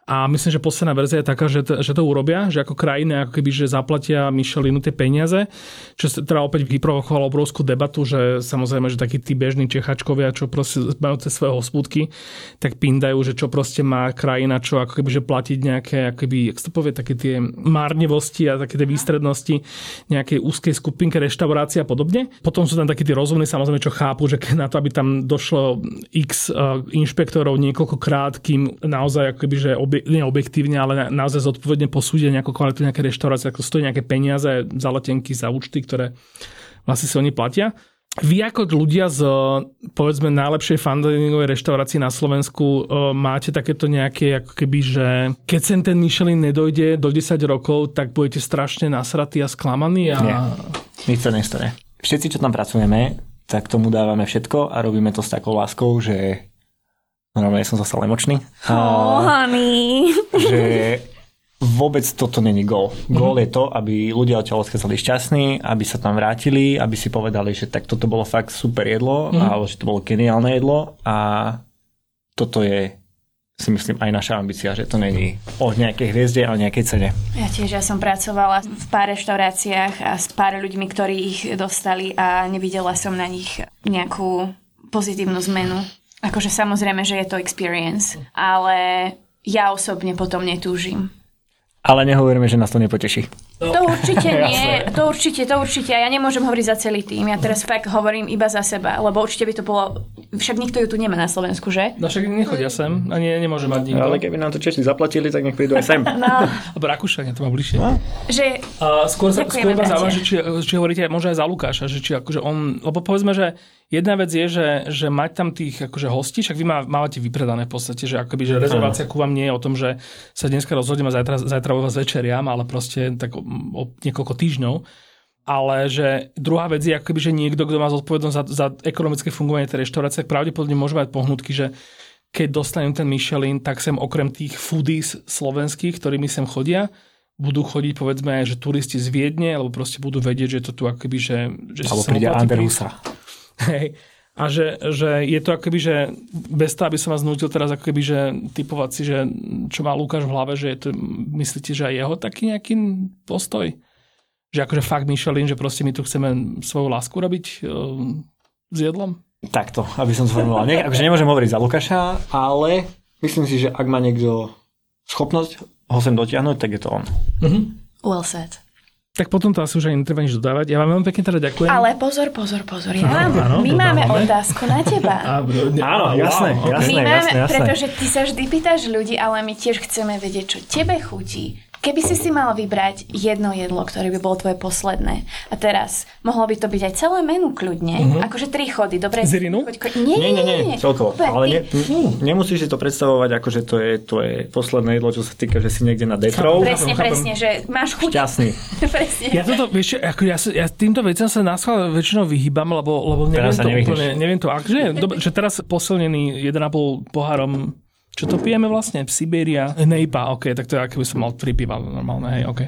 A myslím, že posledná verzia je taká, že to, že to urobia, že ako krajiny ako keby, že zaplatia Michelinu tie peniaze, čo sa teda opäť vyprovokovalo obrovskú debatu, že samozrejme, že takí tí bežní Čechačkovia, čo proste majú tie svoje hospúdky, tak pindajú, že čo proste má krajina, čo ako keby, že platiť nejaké, ako keby, jak to povie, také tie márnevosti a také tie výstrednosti nejakej úzkej skupinke reštaurácie a podobne. Potom sú tam takí tí rozumní, samozrejme, čo chápu, že na to, aby tam došlo x uh, inšpektorov niekoľkokrát, kým naozaj ako keby, že obie nie objektívne, ale naozaj zodpovedne posúdia nejakú kvalitu nejaké reštaurácie, ako stojí nejaké peniaze za letenky, za účty, ktoré vlastne si oni platia. Vy ako ľudia z povedzme najlepšej fandiningovej reštaurácii na Slovensku e, máte takéto nejaké ako keby, že keď sem ten Michelin nedojde do 10 rokov, tak budete strašne nasratí a sklamaní? A... Nie, nič sa nestane. Všetci, čo tam pracujeme, tak tomu dávame všetko a robíme to s takou láskou, že Normálne som zase emočný. Oh, honey. Že vôbec toto není gól. Gól je to, aby ľudia odtiaľ odchádzali šťastní, aby sa tam vrátili, aby si povedali, že tak toto bolo fakt super jedlo, mm-hmm. alebo že to bolo geniálne jedlo a toto je si myslím aj naša ambícia, že to není o nejakej hviezde a o nejakej cene. Ja tiež, ja som pracovala v pár reštauráciách a s pár ľuďmi, ktorí ich dostali a nevidela som na nich nejakú pozitívnu zmenu. Akože samozrejme, že je to experience, ale ja osobne potom netúžim. Ale nehovoríme, že nás to nepoteší. To určite [laughs] nie, to určite, to určite. Ja nemôžem hovoriť za celý tým. Ja teraz fakt hovorím iba za seba, lebo určite by to bolo... Však nikto ju tu nemá na Slovensku, že? No však nechodia sem a nie, nemôže mať nikto. Ale keby nám to Češi zaplatili, tak nech prídu aj sem. [laughs] No. Alebo Rakúšania, to má bližšie. No. Že... Uh, skôr sa, skôr ma zaujíma, že či, či hovoríte možno aj za Lukáša, že či akože on... Lebo povedzme, že Jedna vec je, že, že mať tam tých akože hostí, však vy má, máte vypredané v podstate, že akoby, že rezervácia ku vám nie je o tom, že sa dneska rozhodneme a zajtra, zajtra u vás večeriam, ale proste tak o, o niekoľko týždňov. Ale že druhá vec je, akoby, že niekto, kto má zodpovednosť za, za ekonomické fungovanie tej reštaurácie, pravdepodobne môže mať pohnutky, že keď dostanem ten Michelin, tak sem okrem tých foodies slovenských, ktorými sem chodia, budú chodiť povedzme aj, že turisti z Viedne, alebo proste budú vedieť, že to tu akoby, že... že alebo príde Anderusa. Hej. A že, že je to akoby, že bez toho, aby som vás nutil teraz akoby, že typovať si, že čo má Lukáš v hlave, že je to, myslíte, že aj jeho taký nejaký postoj? Že akože fakt Michelin, že proste my tu chceme svoju lásku robiť uh, s jedlom? Takto, aby som zformuloval. Ne, akože nemôžem hovoriť za Lukáša, ale myslím si, že ak má niekto schopnosť ho sem dotiahnuť, tak je to on. Mm-hmm. Well said. Tak potom to asi už ani netreba nič dodávať. Ja vám veľmi pekne teda ďakujem. Ale pozor, pozor, pozor. Ja mám, áno, my máme otázku na teba. [laughs] Áno, jasné, ok. jasné. My máme, jasné. pretože ty sa vždy pýtaš ľudí, ale my tiež chceme vedieť, čo tebe chutí. Keby si si mal vybrať jedno jedlo, ktoré by bolo tvoje posledné. A teraz, mohlo by to byť aj celé menu kľudne. Akože tri chody, dobre? Z Irinu? Choď, choď. Nie, Nie, nie, nie, celkovo. Úplne, Ale ne, ty- n- nemusíš si to predstavovať ako, že to je tvoje posledné jedlo, čo sa týka, že si niekde na detrov. Presne, Chápem, presne, že máš chuť. Šťastný. [laughs] presne. Ja toto, vieš, ako ja, sa, ja týmto veciam sa náschval väčšinou vyhýbam, lebo, lebo neviem to úplne, neviem to, akože, dobre, že teraz posilnený 1,5 pohárom čo to pijeme vlastne? Sibéria? Nejpa, ok, tak to je, ako by som mal tri piva normálne, hej, ok.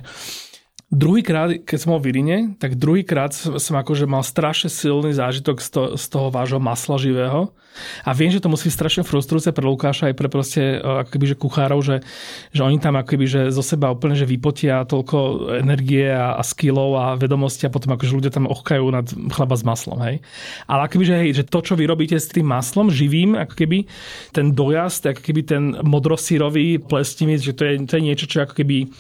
Druhýkrát, keď som bol v Irine, tak druhýkrát som akože mal strašne silný zážitok z, to, z toho vášho masla živého. A viem, že to musí strašne frustrujúce pre Lukáša aj pre proste e, ako že kuchárov, že, že oni tam ako že zo seba úplne, že vypotia toľko energie a, a skillov a vedomosti a potom akože ľudia tam ochkajú nad chleba s maslom, hej. Ale ako že, hej, že to, čo vy robíte s tým maslom živým, ako keby ten dojazd, ako keby ten modrosírový plestivý, že to je, to je niečo, čo ako keby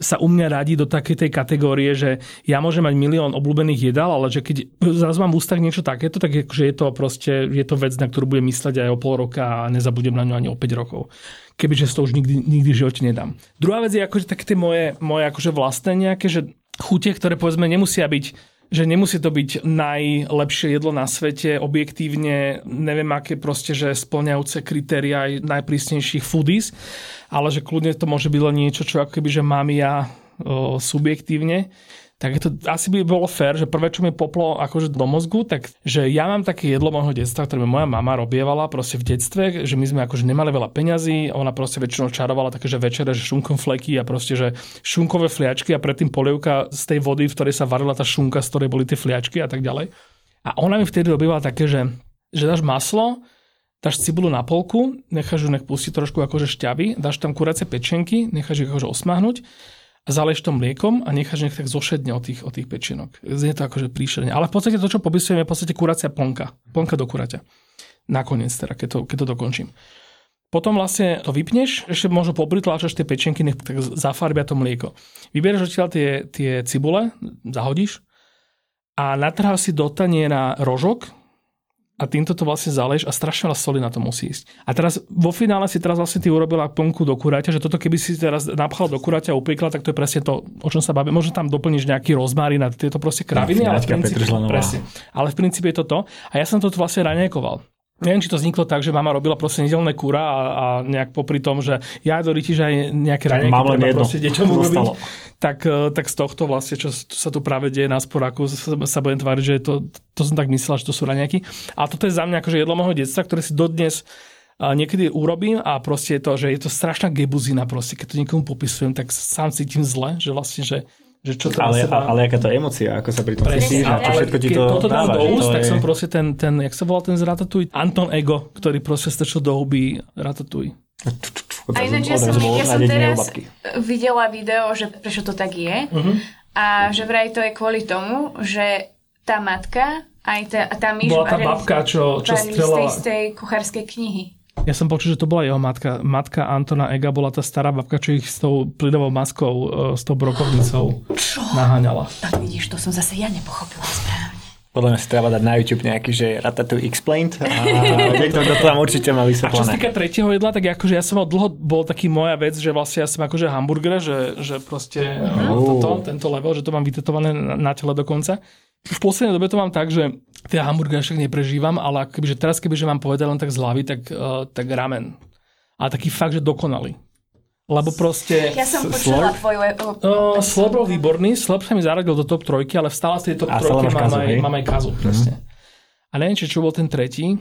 sa u mňa radí do takej tej kategórie, že ja môžem mať milión obľúbených jedál, ale že keď zrazu mám v ústach niečo takéto, tak akože je to proste, je to vec, na ktorú budem mysleť aj o pol roka a nezabudem na ňu ani o 5 rokov. Kebyže to už nikdy, nikdy v živote nedám. Druhá vec je akože také tie moje, moje akože vlastné nejaké, že chute, ktoré povedzme nemusia byť že nemusí to byť najlepšie jedlo na svete, objektívne, neviem aké proste, že splňajúce kritéria aj najprísnejších foodies, ale že kľudne to môže byť len niečo, čo ako keby, že mám ja o, subjektívne tak to, asi by bolo fér, že prvé, čo mi poplo akože do mozgu, tak že ja mám také jedlo môjho detstva, ktoré mi moja mama robievala proste v detstve, že my sme akože nemali veľa peňazí, ona proste väčšinou čarovala také, že večere, že šunkom fleky a proste, že šunkové fliačky a predtým polievka z tej vody, v ktorej sa varila tá šunka, z ktorej boli tie fliačky a tak ďalej. A ona mi vtedy robila také, že, že dáš maslo, dáš cibulu na polku, necháš ju nech pustí trošku akože šťavy, dáš tam kuracie pečenky, necháš ich akože osmahnuť a zaleješ to mliekom a necháš nech tak zošedne od tých, od tých pečienok. Znie to akože príšerne. Ale v podstate to, čo popisujem, je v podstate kuracia plnka. Plnka do kuraťa. Nakoniec teda, keď to, keď to dokončím. Potom vlastne to vypneš, ešte možno popritláčaš tie pečenky, nech tak zafarbia to mlieko. Vyberieš odtiaľ tie, tie cibule, zahodíš a natrháš si do taniera rožok, a týmto to vlastne zaleješ a strašne veľa soli na to musí ísť. A teraz vo finále si teraz vlastne ty urobila plnku do kuráťa, že toto keby si teraz napchal do kuráťa a upiekla, tak to je presne to, o čom sa bavíme. Možno tam doplníš nejaký rozmarín a tieto proste kraviny, ale v princípe, presne. ale v princípe je to to. A ja som to vlastne raňajkoval. Neviem, či to vzniklo tak, že mama robila proste nedelné kúra a, a nejak popri tom, že ja do že aj nejaké raňajky mám len jedno. deťom urobiť. Tak, eh, tak z tohto vlastne, čo sa tu práve deje na sporáku, sa, sa budem tváriť, že to, to som tak myslel, že to sú raňajky. A toto je za mňa akože jedlo môjho detstva, ktoré si dodnes a niekedy urobím a proste je to, že je to strašná gebuzina proste, keď to niekomu popisujem, tak sám cítim zle, že vlastne, že, že čo to Ale, seba... ale aká to emocia, ako sa pri tom cítiš a čo všetko ti keď to toto dáva. do úst, to tak je- som proste ten, ten, jak sa volá ten z Ratatouille? Anton Ego, ktorý proste strčil do huby Ratatouille. A ináč ja som, ja som teraz videla video, že prečo to tak je. Mhm. A že vraj to je kvôli tomu, že tá matka aj tá, a tá myš Bola tá babka, čo, čo varili z tej, strelala. z tej kuchárskej knihy. Ja som počul, že to bola jeho matka. Matka Antona Ega bola tá stará babka, čo ich s tou plynovou maskou, e, s tou brokovnicou naháňala. Tak vidíš, to som zase ja nepochopila správne. Podľa mňa si treba dať na YouTube nejaký, že Ratatouille Explained a [laughs] niekto to tam určite má A čo sa vysvetlené. týka tretieho jedla, tak akože ja som mal dlho, bol taký moja vec, že vlastne ja som akože hamburger, že, že proste uh-huh. toto, tento level, že to mám vytetované na, na tele dokonca. V poslednej dobe to mám tak, že tie hamburgery však neprežívam, ale kebyže teraz kebyže mám povedať len tak z hlavy, tak, uh, tak ramen. Ale taký fakt, že dokonalý. Lebo proste... Ja som počula slurp? tvoju... Uh, Slurp bol výborný, Slurp sa mi zaradil do top trojky, ale stále z tej top A trojky mám, kazu, aj, mám aj kazu, presne. A neviem, či čo bol ten tretí,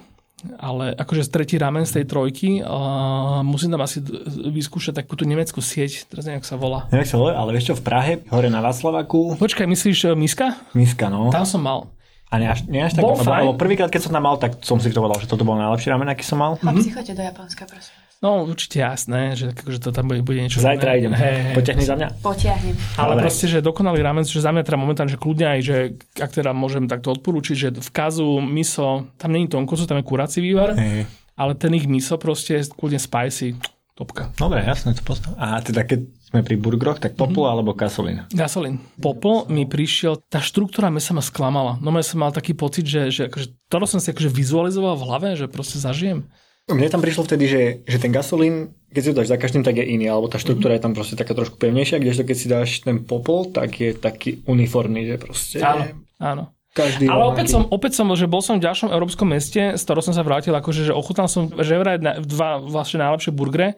ale akože z tretí ramen z tej trojky, uh, musím tam asi vyskúšať takú tú nemeckú sieť, teraz neviem, sa volá. Neviem, sa volá, ale vieš čo, v Prahe, hore na Václavaku, Počkaj, myslíš uh, Miska? miska, no. Tam som mal. A ne až, nie až tak, Bol lebo, prvýkrát, keď som tam mal, tak som si to povedal, že toto bol najlepší ramen, aký som mal. Chlapci, choďte do Japonska, prosím. No určite jasné, že akože to tam bude, bude niečo. Zajtra iné. idem. Hej, hej. Poťahni za mňa. Potiahnem. Ale Dobre. proste, že dokonalý ramen, že za mňa teda momentálne, že kľudne aj, že ak teda môžem takto odporúčiť, že v kazu, miso, tam není tonkotsu, tam je kurací vývar, Hej. ale ten ich miso proste je kľudne spicy, topka. Dobre, jasné, to postav. A teda keď sme pri burgeroch, tak Popol mm-hmm. alebo Gasolín? Gasolín. Popol mi prišiel, tá štruktúra mi sa ma sklamala. No ja som mal taký pocit, že, že akože, to som si akože vizualizoval v hlave, že proste zažijem. Mne tam prišlo vtedy, že, že ten gasolín, keď si ho dáš za každým, tak je iný, alebo tá štruktúra mm-hmm. je tam proste taká trošku pevnejšia, kdežto keď si dáš ten popol, tak je taký uniformný, že proste... Áno, áno. Každý Ale opäť som, opäť som, že bol som v ďalšom európskom meste, z ktorého som sa vrátil, akože, že ochutnal som že vraj dva vlastne najlepšie burgery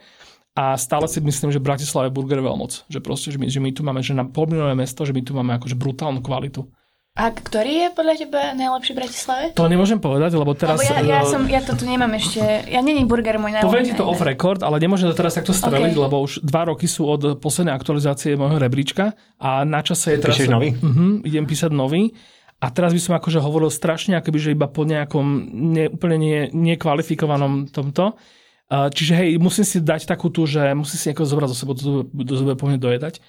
a stále si myslím, že Bratislava je burger veľmoc. Že proste, že my, že my tu máme, že na polminové mesto, že my tu máme akože brutálnu kvalitu. A ktorý je podľa teba najlepší v Bratislave? To nemôžem povedať, lebo teraz... Lebo ja, ja, eh, som, ja to tu nemám ešte, ja není burger môj najlepší. Poviem ti to off record, ale nemôžem to teraz takto streliť, okay. lebo už dva roky sú od poslednej aktualizácie môjho rebríčka a na čase je teraz... Píšeš nový? Uh-huh, idem písať nový. A teraz by som akože hovoril strašne, akoby, že iba po nejakom ne, úplne nie, nekvalifikovanom tomto. Čiže hej, musím si dať takú tú, že musím si niekoho zobrať zo sebou, do, do zube povne dojedať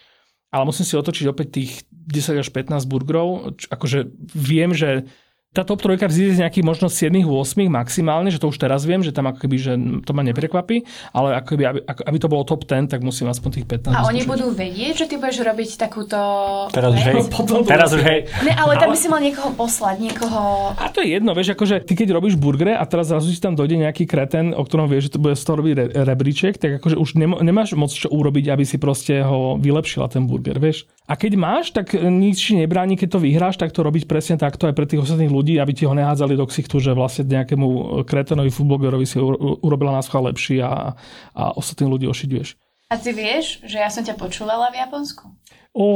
ale musím si otočiť opäť tých 10 až 15 burgerov. Akože viem, že tá top trojka vzíde z nejakých možno 7-8 maximálne, že to už teraz viem, že tam ako keby, že to ma neprekvapí, ale ako keby, aby, aby to bolo top 10, tak musím aspoň tých 15. A oni budú vedieť, že ty budeš robiť takúto... Teraz už hej. No, teraz už hej. Ne, ale tam ale... by si mal niekoho poslať, niekoho... A to je jedno, vieš, akože ty keď robíš burgery a teraz zrazu si tam dojde nejaký kreten, o ktorom vieš, že to bude z toho robiť re- rebríček, tak akože už nemáš moc čo urobiť, aby si proste ho vylepšila ten burger, vieš. A keď máš, tak nič nebráni, keď to vyhráš, tak to robiť presne takto aj pre tých ostatných ľudí, aby ti ho nehádzali do ksichtu, že vlastne nejakému kretenovi futbologerovi si urobila nás lepší a, a ostatných ľudí ošiďuješ. A ty vieš, že ja som ťa počúvala v Japonsku? Ó.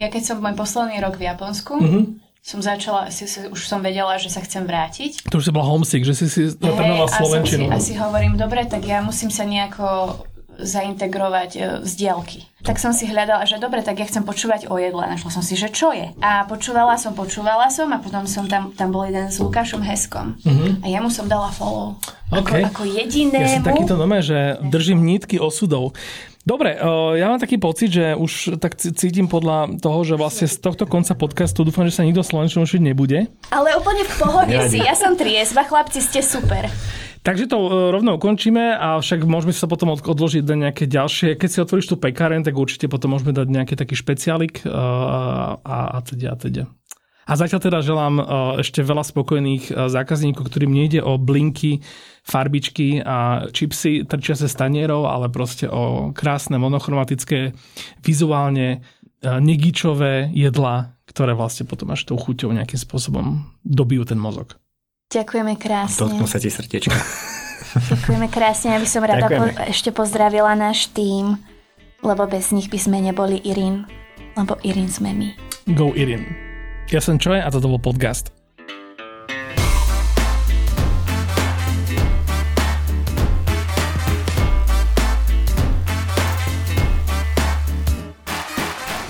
Ja keď som môj posledný rok v Japonsku, mm-hmm som začala, si, si, už som vedela, že sa chcem vrátiť. To už si bola homesick, že si si natrnala Slovenčinu. A si, a si hovorím, dobre, tak ja musím sa nejako zaintegrovať e, z diálky. Tak som si hľadala, že dobre, tak ja chcem počúvať o jedle. Našla som si, že čo je. A počúvala som, počúvala som a potom som tam, tam bol jeden s Lukášom Heskom. Uh-huh. A jemu som dala follow. Okay. Ako, ako jedinému. Ja som takýto nome, že držím nítky osudov. Dobre, ja mám taký pocit, že už tak cítim podľa toho, že vlastne z tohto konca podcastu dúfam, že sa nikto slovenčinu učiť nebude. Ale úplne v pohode si, ja som triezva, chlapci ste super. Takže to e, rovno ukončíme a však môžeme sa potom odložiť na nejaké ďalšie. Keď si otvoríš tú pekáren, tak určite potom môžeme dať nejaký taký špeciálik e, a, a, a teda a teda. A zatiaľ teda želám e, ešte veľa spokojných zákazníkov, ktorým nejde o blinky, farbičky a čipsy trčia sa stanierov, ale proste o krásne monochromatické, vizuálne negičové jedla, ktoré vlastne potom až tou chuťou nejakým spôsobom dobijú ten mozog. Ďakujeme krásne. Dotknú sa ti srdiečka. [laughs] Ďakujeme krásne, aby som rada po, ešte pozdravila náš tým, lebo bez nich by sme neboli Irin, lebo Irin sme my. Go Irin. Ja som Čoj a toto bol podcast.